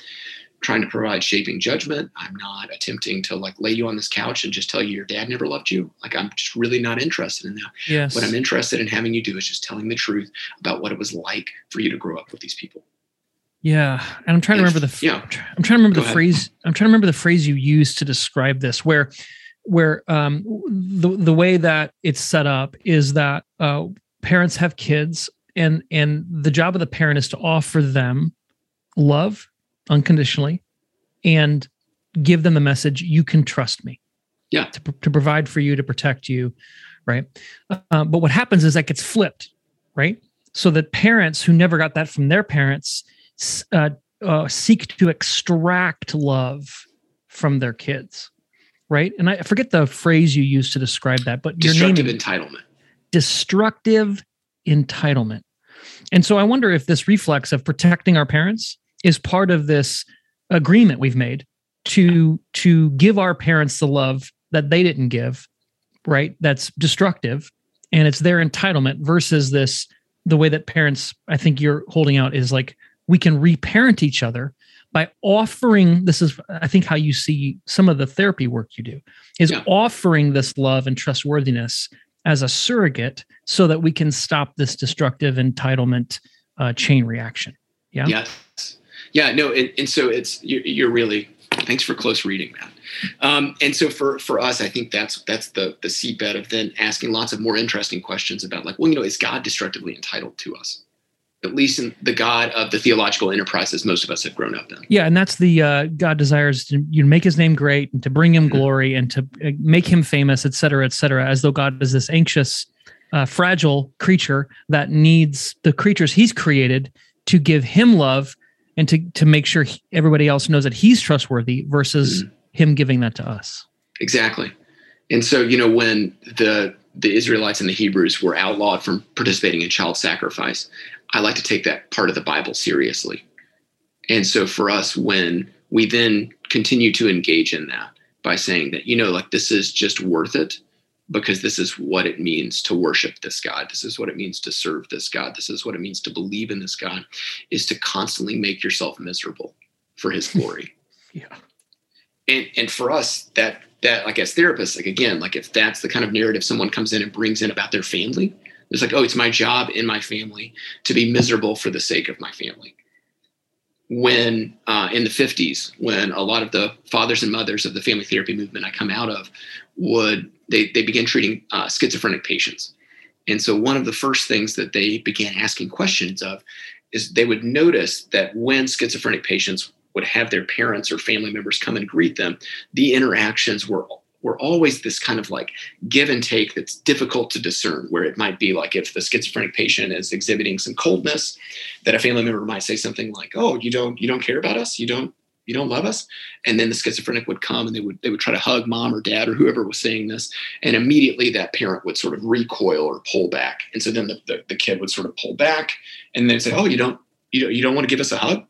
trying to provide shaping judgment. I'm not attempting to like lay you on this couch and just tell you your dad never loved you. Like, I'm just really not interested in that. Yes. What I'm interested in having you do is just telling the truth about what it was like for you to grow up with these people. Yeah, and I'm trying to remember the. yeah. I'm trying to remember Go the ahead. phrase. I'm trying to remember the phrase you used to describe this, where, where um the the way that it's set up is that uh, parents have kids, and and the job of the parent is to offer them love unconditionally, and give them the message you can trust me. Yeah. To to provide for you to protect you, right? Uh, but what happens is that gets flipped, right? So that parents who never got that from their parents uh, uh, seek to extract love from their kids, right? And I forget the phrase you used to describe that, but Destructive entitlement. destructive entitlement. And so I wonder if this reflex of protecting our parents is part of this agreement we've made to to give our parents the love that they didn't give, right? That's destructive and it's their entitlement versus this the way that parents I think you're holding out is like we can reparent each other by offering this is i think how you see some of the therapy work you do is yeah. offering this love and trustworthiness as a surrogate so that we can stop this destructive entitlement uh, chain reaction yeah yes yeah no and, and so it's you're, you're, really thanks for close reading man um, and so for for us i think that's that's the the seedbed of then asking lots of more interesting questions about like well you know is god destructively entitled to us at least in the God of the theological enterprises most of us have grown up in. Yeah, and that's the uh, God desires to you know, make His name great and to bring Him mm-hmm. glory and to uh, make Him famous, et cetera, et cetera. As though God is this anxious, uh, fragile creature that needs the creatures He's created to give Him love and to to make sure he, everybody else knows that He's trustworthy versus mm-hmm. Him giving that to us. Exactly. And so, you know, when the the Israelites and the Hebrews were outlawed from participating in child sacrifice, I like to take that part of the Bible seriously. And so for us, when we then continue to engage in that by saying that, you know, like this is just worth it because this is what it means to worship this God. This is what it means to serve this God. This is what it means to believe in this God is to constantly make yourself miserable for his glory. yeah. And and for us, that that like as therapists, like again, like if that's the kind of narrative someone comes in and brings in about their family, it's like, oh, it's my job in my family to be miserable for the sake of my family. When uh, in the 50s, when a lot of the fathers and mothers of the family therapy movement I come out of would, they, they began treating uh, schizophrenic patients. And so one of the first things that they began asking questions of is they would notice that when schizophrenic patients would have their parents or family members come and greet them, the interactions were we're always this kind of like give and take that's difficult to discern where it might be like if the schizophrenic patient is exhibiting some coldness that a family member might say something like oh you don't you don't care about us? You don't you don't love us? And then the schizophrenic would come and they would they would try to hug mom or dad or whoever was saying this and immediately that parent would sort of recoil or pull back. And so then the, the, the kid would sort of pull back and then say oh you don't you don't, you don't want to give us a hug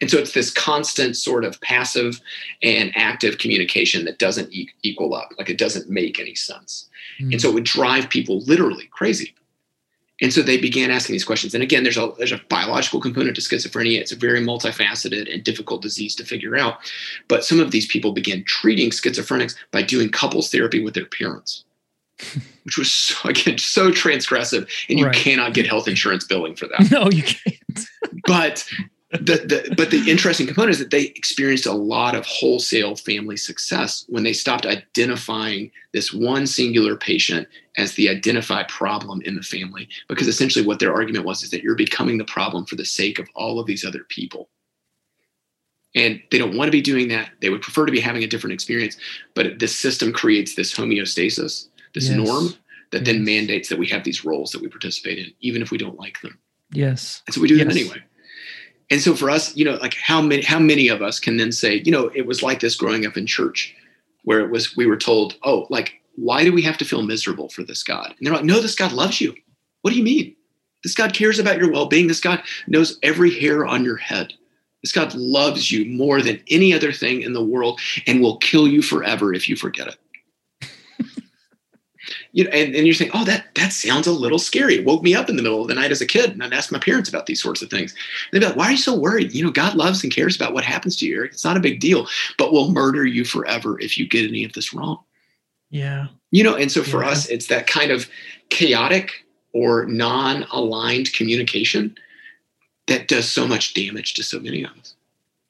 and so it's this constant sort of passive and active communication that doesn't e- equal up, like it doesn't make any sense. Mm. And so it would drive people literally crazy. And so they began asking these questions. And again, there's a, there's a biological component to schizophrenia. It's a very multifaceted and difficult disease to figure out. But some of these people began treating schizophrenics by doing couples therapy with their parents, which was, so, again, so transgressive. And you right. cannot get health insurance billing for that. No, you can't. but the, the, but the interesting component is that they experienced a lot of wholesale family success when they stopped identifying this one singular patient as the identified problem in the family. Because essentially what their argument was is that you're becoming the problem for the sake of all of these other people. And they don't want to be doing that. They would prefer to be having a different experience. But this system creates this homeostasis this yes. norm that then mandates that we have these roles that we participate in even if we don't like them. Yes. And so we do yes. them anyway and so for us you know like how many how many of us can then say you know it was like this growing up in church where it was we were told oh like why do we have to feel miserable for this god? And they're like no this god loves you. What do you mean? This god cares about your well-being. This god knows every hair on your head. This god loves you more than any other thing in the world and will kill you forever if you forget it you know, and, and you're saying, oh, that that sounds a little scary. It woke me up in the middle of the night as a kid, and I'd ask my parents about these sorts of things. And they'd be like, why are you so worried? You know, God loves and cares about what happens to you, Eric. It's not a big deal, but will murder you forever if you get any of this wrong. Yeah. You know, and so for yeah. us, it's that kind of chaotic or non-aligned communication that does so much damage to so many of us.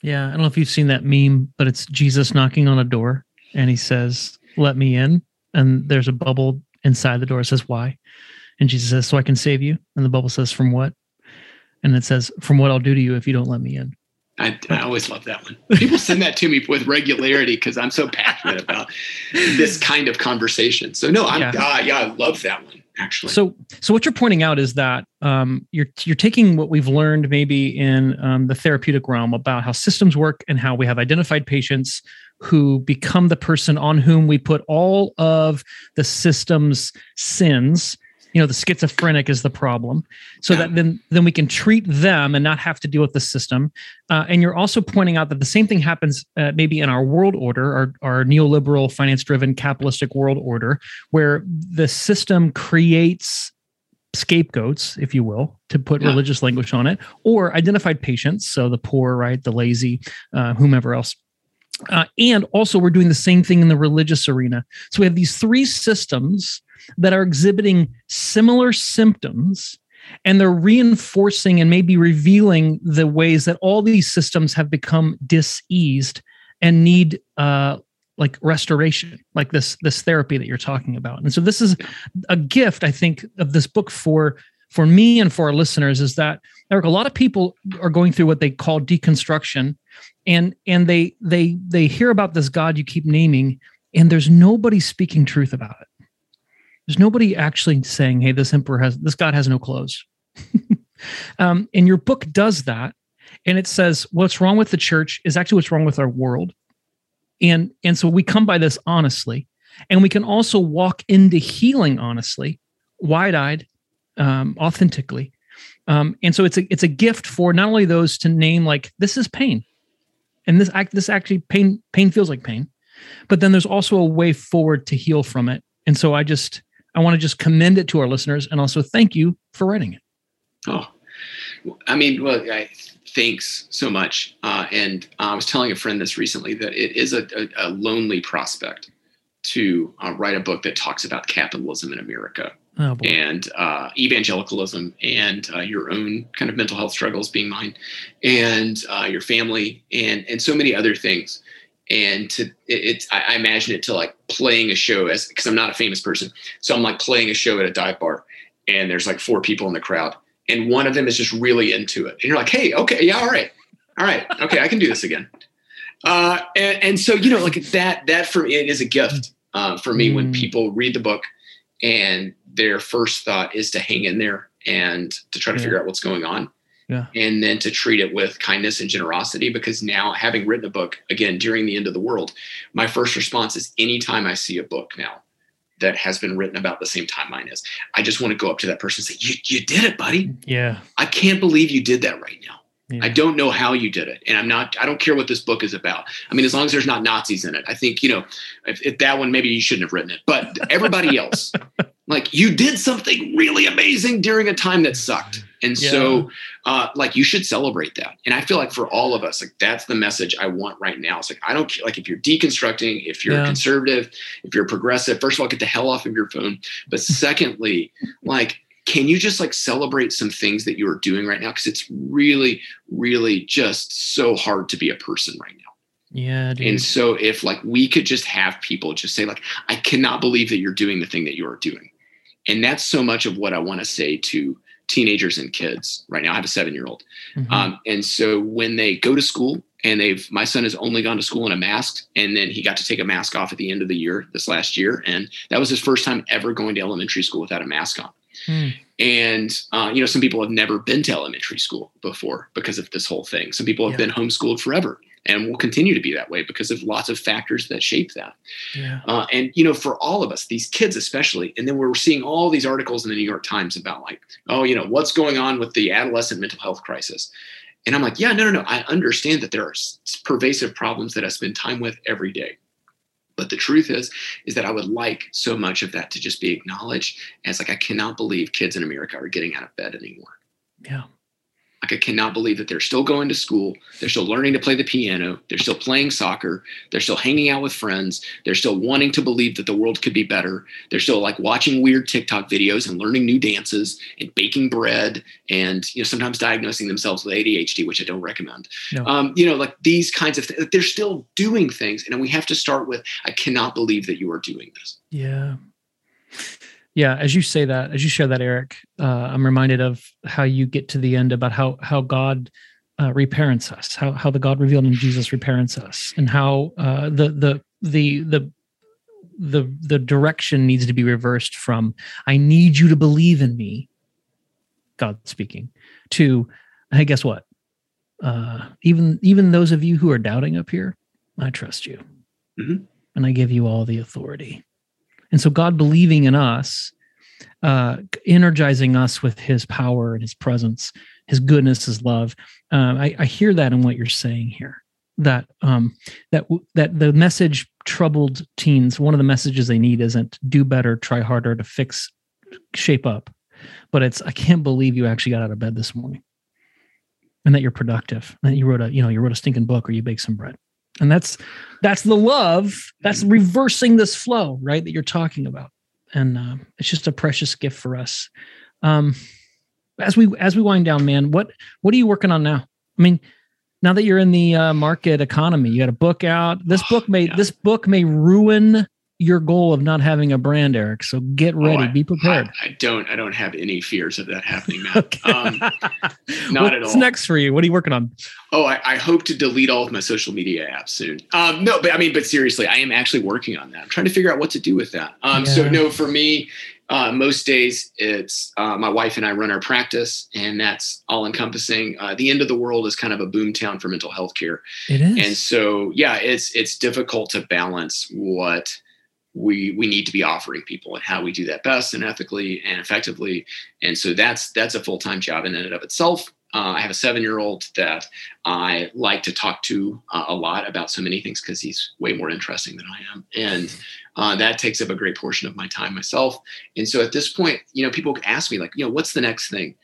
Yeah, I don't know if you've seen that meme, but it's Jesus knocking on a door and he says, "Let me in." And there's a bubble inside the door. It says, Why? And Jesus says, So I can save you. And the bubble says, From what? And it says, From what I'll do to you if you don't let me in. I, I always love that one. People send that to me with regularity because I'm so passionate about this kind of conversation. So no, I'm yeah. Uh, yeah, I love that one actually. So so what you're pointing out is that um, you're you're taking what we've learned maybe in um, the therapeutic realm about how systems work and how we have identified patients who become the person on whom we put all of the system's sins. You know the schizophrenic is the problem. So that then then we can treat them and not have to deal with the system. Uh, and you're also pointing out that the same thing happens uh, maybe in our world order our, our neoliberal finance driven capitalistic world order where the system creates scapegoats if you will to put yeah. religious language on it or identified patients so the poor right the lazy uh, whomever else uh, and also, we're doing the same thing in the religious arena. So we have these three systems that are exhibiting similar symptoms and they're reinforcing and maybe revealing the ways that all these systems have become diseased and need uh, like restoration like this this therapy that you're talking about and so this is a gift i think of this book for for me and for our listeners is that Eric, a lot of people are going through what they call deconstruction and and they they they hear about this god you keep naming and there's nobody speaking truth about it. There's nobody actually saying, "Hey, this emperor has this god has no clothes." um, and your book does that, and it says what's wrong with the church is actually what's wrong with our world, and and so we come by this honestly, and we can also walk into healing honestly, wide-eyed, um, authentically, um, and so it's a it's a gift for not only those to name like this is pain, and this act this actually pain pain feels like pain, but then there's also a way forward to heal from it. And so I just I want to just commend it to our listeners and also thank you for writing it. Oh, I mean, well, I, thanks so much. Uh, and I was telling a friend this recently that it is a, a, a lonely prospect to uh, write a book that talks about capitalism in America. Oh, and uh, evangelicalism and uh, your own kind of mental health struggles being mine and uh, your family and and so many other things. And to it's I imagine it to like playing a show as because I'm not a famous person, so I'm like playing a show at a dive bar, and there's like four people in the crowd, and one of them is just really into it, and you're like, hey, okay, yeah, all right, all right, okay, I can do this again, uh, and, and so you know like that that for it is a gift uh, for me mm. when people read the book and their first thought is to hang in there and to try to yeah. figure out what's going on yeah. and then to treat it with kindness and generosity because now having written a book again during the end of the world my first response is anytime i see a book now that has been written about the same time mine is i just want to go up to that person and say you, you did it buddy yeah i can't believe you did that right now yeah. I don't know how you did it. And I'm not, I don't care what this book is about. I mean, as long as there's not Nazis in it, I think, you know, if, if that one, maybe you shouldn't have written it, but everybody else, like you did something really amazing during a time that sucked. And yeah. so, uh, like, you should celebrate that. And I feel like for all of us, like, that's the message I want right now. It's like, I don't care, like, if you're deconstructing, if you're yeah. conservative, if you're progressive, first of all, get the hell off of your phone. But secondly, like, can you just like celebrate some things that you are doing right now? Because it's really, really just so hard to be a person right now. Yeah. Dude. And so if like we could just have people just say, like, I cannot believe that you're doing the thing that you are doing. And that's so much of what I want to say to teenagers and kids right now. I have a seven year old. Mm-hmm. Um, and so when they go to school and they've, my son has only gone to school in a mask and then he got to take a mask off at the end of the year this last year. And that was his first time ever going to elementary school without a mask on. Mm. And, uh, you know, some people have never been to elementary school before because of this whole thing. Some people have yeah. been homeschooled forever and will continue to be that way because of lots of factors that shape that. Yeah. Uh, and you know, for all of us, these kids especially, and then we're seeing all these articles in the New York Times about like, oh, you know, what's going on with the adolescent mental health crisis. And I'm like, yeah, no, no, no. I understand that there are pervasive problems that I spend time with every day. But the truth is, is that I would like so much of that to just be acknowledged as like I cannot believe kids in America are getting out of bed anymore. Yeah. Like I cannot believe that they're still going to school, they're still learning to play the piano, they're still playing soccer, they're still hanging out with friends, they're still wanting to believe that the world could be better. They're still like watching weird TikTok videos and learning new dances and baking bread and you know sometimes diagnosing themselves with ADHD, which I don't recommend. No. Um, you know, like these kinds of things. They're still doing things, and we have to start with I cannot believe that you are doing this. Yeah yeah as you say that as you share that eric uh, i'm reminded of how you get to the end about how how god uh, reparents us how how the god revealed in jesus reparents us and how uh, the the the the the the direction needs to be reversed from i need you to believe in me god speaking to hey guess what? Uh, even even those of you who are doubting up here i trust you. Mm-hmm. and i give you all the authority and so God believing in us uh, energizing us with His power and His presence, His goodness, His love. Um, I, I hear that in what you're saying here. That um, that that the message troubled teens. One of the messages they need isn't do better, try harder to fix, shape up, but it's I can't believe you actually got out of bed this morning, and that you're productive, and that you wrote a you know you wrote a stinking book or you baked some bread and that's that's the love that's reversing this flow right that you're talking about. And uh, it's just a precious gift for us. Um as we as we wind down man what what are you working on now? I mean now that you're in the uh, market economy you got a book out. This book may yeah. this book may ruin your goal of not having a brand, Eric. So get ready, oh, I, be prepared. I, I, don't. I don't have any fears of that happening, Matt. okay. um, not What's at all. What's next for you? What are you working on? Oh, I, I, hope to delete all of my social media apps soon. Um, no, but I mean, but seriously, I am actually working on that. I'm trying to figure out what to do with that. Um, yeah. So no, for me, uh, most days it's uh, my wife and I run our practice, and that's all encompassing. Uh, the end of the world is kind of a boom town for mental health care. It is, and so yeah, it's it's difficult to balance what we we need to be offering people and how we do that best and ethically and effectively. And so that's that's a full-time job in and of itself. Uh, i have a seven year old that i like to talk to uh, a lot about so many things because he's way more interesting than i am. And uh, that takes up a great portion of my time myself. And so at this point you know people ask me like you know what's the next thing?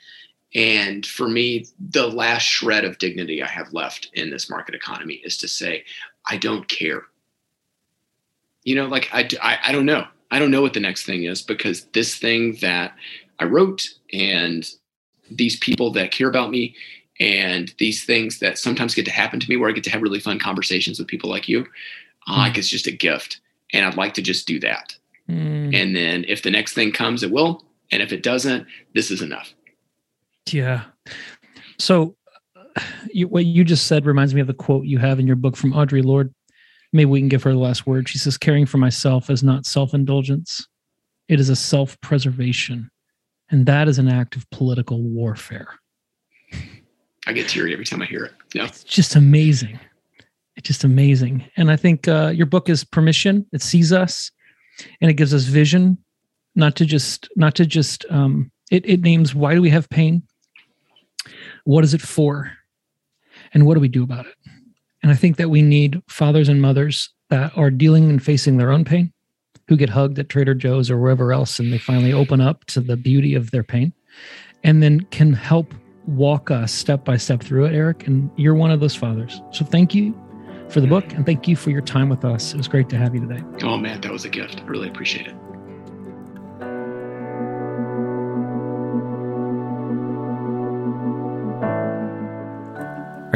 And for me the last shred of dignity i have left in this market economy is to say i don't care you know like I, I, I don't know. I don't know what the next thing is because this thing that i wrote and these people that care about me and these things that sometimes get to happen to me where i get to have really fun conversations with people like you uh, mm. like it's just a gift. And i'd like to just do that. Mm. and then if the next thing comes it will. And if it doesn't this is enough. Yeah. So you, what you just said reminds me of the quote you have in your book from audre lorde maybe we can give her the last word. She says, caring for myself is not self indulgence, it is a self preservation. And that is an act of political warfare. I get teary every time I hear it. Yeah. It's just amazing. It's just amazing. And I think uh, your book is permission. It sees us and it gives us vision, not to just, not to just, um, it, it names why do we have pain? What is it for? And what do we do about it? And I think that we need fathers and mothers that are dealing and facing their own pain, who get hugged at Trader Joe's or wherever else, and they finally open up to the beauty of their pain, and then can help walk us step by step through it, Eric. And you're one of those fathers. So thank you for the book and thank you for your time with us. It was great to have you today. Oh, man, that was a gift. I really appreciate it.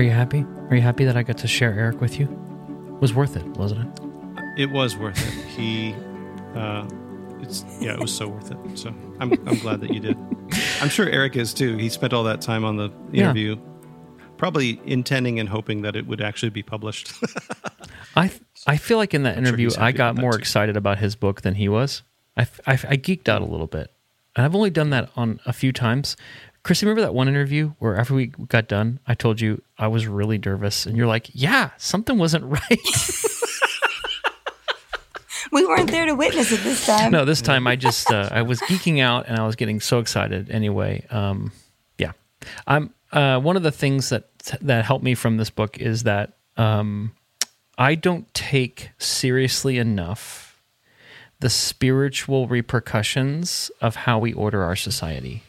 Are you happy? Are you happy that I got to share Eric with you? It was worth it, wasn't it? It was worth it. He, uh, it's yeah, it was so worth it. So I'm I'm glad that you did. I'm sure Eric is too. He spent all that time on the interview, yeah. probably intending and hoping that it would actually be published. I I feel like in that I'm interview sure I got more too. excited about his book than he was. I, I, I geeked out a little bit. And I've only done that on a few times, Chris, remember that one interview where after we got done, I told you I was really nervous, and you're like, "Yeah, something wasn't right." we weren't there to witness it this time. No, this time I just uh, I was geeking out and I was getting so excited. Anyway, um, yeah, I'm uh, one of the things that that helped me from this book is that um, I don't take seriously enough the spiritual repercussions of how we order our society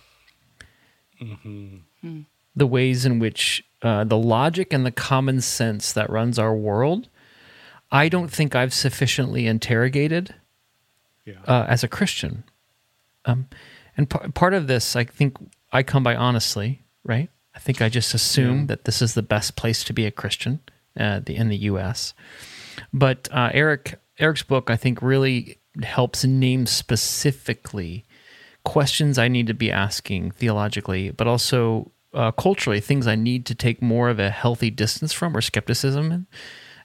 mm-hmm. the ways in which uh, the logic and the common sense that runs our world, I don't think I've sufficiently interrogated yeah. uh, as a Christian. Um, and p- part of this, I think, I come by honestly, right? I think I just assume yeah. that this is the best place to be a Christian uh, the, in the U.S. But uh, Eric, Eric's book, I think, really helps name specifically questions I need to be asking theologically, but also uh, culturally, things I need to take more of a healthy distance from or skepticism in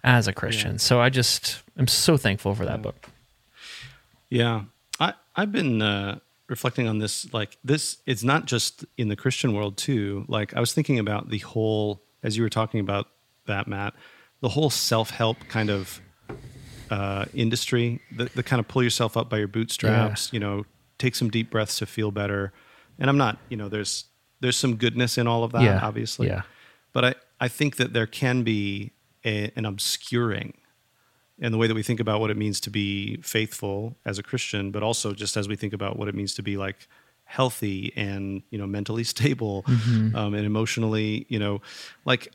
as a Christian. Yeah. So I just am so thankful for that book. Yeah, I I've been uh, reflecting on this. Like this, it's not just in the Christian world too. Like I was thinking about the whole, as you were talking about that, Matt, the whole self help kind of uh, industry, the, the kind of pull yourself up by your bootstraps, yeah. you know, take some deep breaths to feel better. And I'm not, you know, there's there's some goodness in all of that, Yeah. obviously. Yeah. But I, I think that there can be a, an obscuring in the way that we think about what it means to be faithful as a Christian, but also just as we think about what it means to be like healthy and you know mentally stable um, and emotionally, you know, like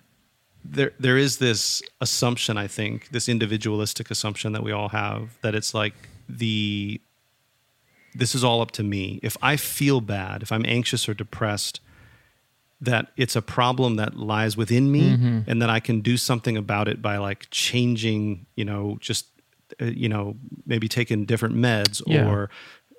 there there is this assumption I think this individualistic assumption that we all have that it's like the this is all up to me. If I feel bad, if I'm anxious or depressed, that it's a problem that lies within me and that I can do something about it by like changing, you know, just, uh, you know, maybe taking different meds Yeah. or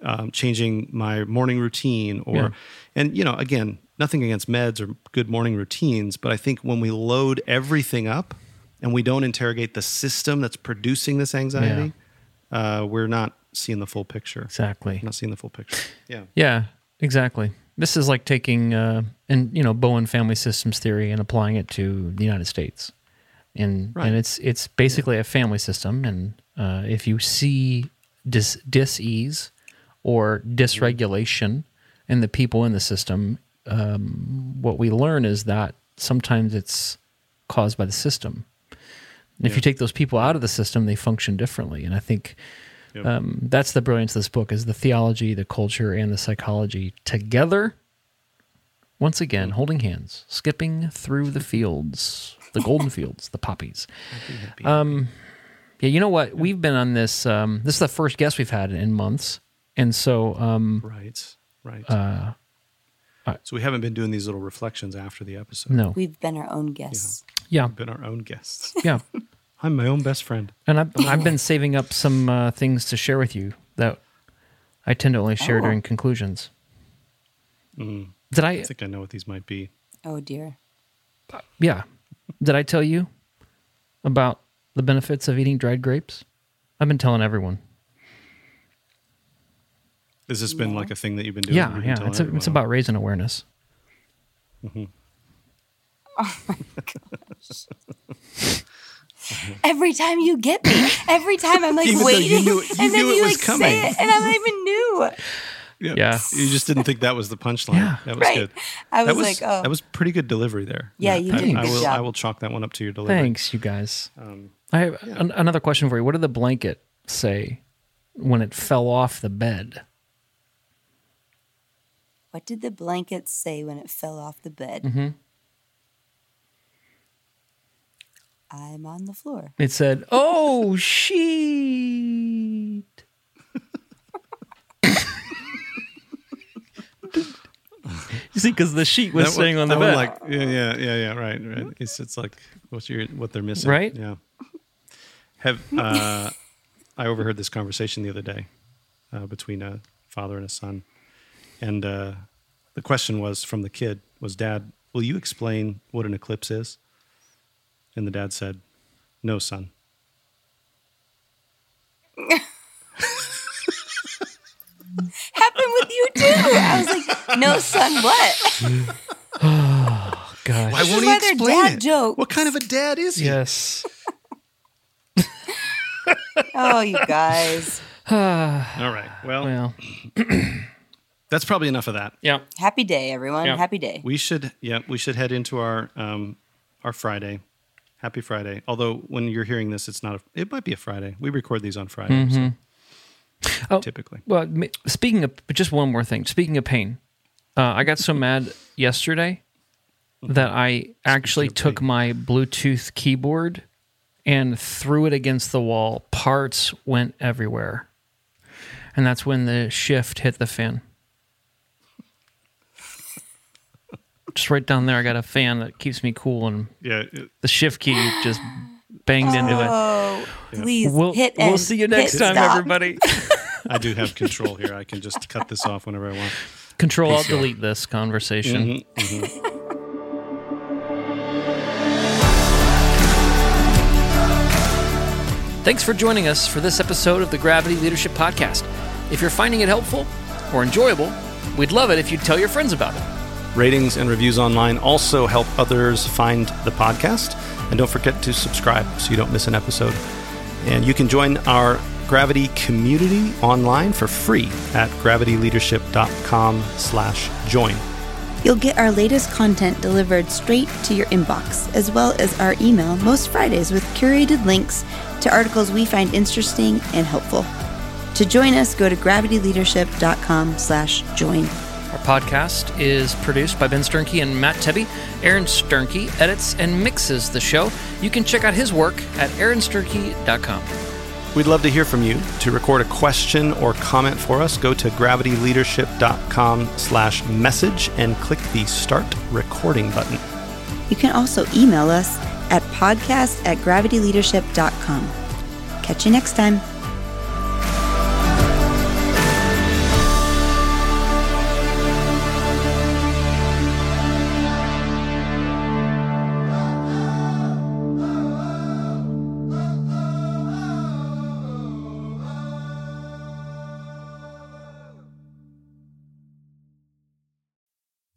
um, changing my morning routine or, Yeah. and, you know, again, nothing against meds or good morning routines, but I think when we load everything up and we don't interrogate the system that's producing this anxiety, uh, we're not seeing the full picture. Exactly. Not seeing the full picture. Yeah. Yeah, exactly. This is like taking uh, and you know Bowen family systems theory and applying it to the United States, and Right. and it's it's basically a family system. And uh, if you see dis dis-ease or dysregulation in the people in the system, um, what we learn is that sometimes it's caused by the system. And if you take those people out of the system, they function differently. And I think Yep. um, that's the brilliance of this book is the theology, the culture, and the psychology together. Once again, Mm. holding hands, skipping through the fields, the golden fields, the poppies. Um, yeah, you know what? We've been on this. Um, this is the first guest we've had in months, and so um, Right. Right. uh, so we haven't been doing these little reflections after the episode. no, We've been our own guests. yeah, We've been our own guests. yeah. I'm my own best friend. And I've, I've been saving up some uh, things to share with you that I tend to only share Oh. during conclusions. Mm. Did I I? think I know what these might be. Oh dear. Yeah. Did I tell you about the benefits of eating dried grapes? I've been telling everyone. Has this been No. like a thing that you've been doing? Yeah, been yeah. It's, a, it's everyone? about raising awareness. Every time you get me, every time I'm like Even though you waiting, knew you and then it you was like coming. say it, and I don't even knew. Yeah. You just didn't think that was the punchline. Yeah. That was Right. good. I that was like, oh. that was pretty good delivery there. Yeah, Matt. you I- did a I, good will. job. I will chalk that one up to your delivery. Thanks, you guys. Um, I have an, another question for you. What did the blanket say when it fell off the bed? What did the blanket say when it fell off the bed? Mm-hmm. I'm on the floor. It said, "Oh, sheet." you see, because the sheet was that sitting one- on the bed. Like, yeah, yeah, yeah, yeah. Right, right. It's it's like what's your what they're missing. Right? Yeah. Have uh, I overheard this conversation the other day uh, between a father and a son, and uh, the question was from the kid was, "Dad, will you explain what an eclipse is?" And the dad said, "No, son." Happened with you too. I was like, no, son, what? Oh, gosh. Why won't he explain dad it? jokes. What kind of a dad is he? Yes. Oh, you guys. All right. Well, Well, that's probably enough of that. yeah. Happy day, everyone. Yeah. Happy day. We should, yeah, we should head into our um, our Friday. Happy Friday. Although when you're hearing this, it's not. A, it might be a Friday. We record these on Friday, so Oh, typically. Well, speaking of, but just one more thing. Speaking of pain, uh, I got so mad yesterday that I actually took pain. my Bluetooth keyboard and threw it against the wall. Parts went everywhere, and that's when the shift hit the fan. Just right down there, I got a fan that keeps me cool, and Yeah. it- the shift key just banged into it. Oh, please We'll, hit we'll end. see you next Hit time, stop. everybody. I do have control here. I can just cut this off whenever I want. Control Alt Peace, y'all. Delete this conversation. Mhm. Thanks for joining us for this episode of the Gravity Leadership Podcast. If you're finding it helpful or enjoyable, we'd love it if you'd tell your friends about it. Ratings and reviews online also help others find the podcast. And don't forget to subscribe so you don't miss an episode. And you can join our Gravity community online for free at gravityleadership.com slash join. You'll get our latest content delivered straight to your inbox, as well as our email most Fridays with curated links to articles we find interesting and helpful. To join us, go to gravityleadership.com slash join. Our podcast is produced by Ben Sternke and Matt Tebbe. Aaron Sternke edits and mixes the show. You can check out his work at aaronsternke.com. We'd love to hear from you. To record a question or comment for us, go to gravityleadership.com slash message and click the start recording button. You can also email us at podcast at gravityleadership.com. Catch you next time.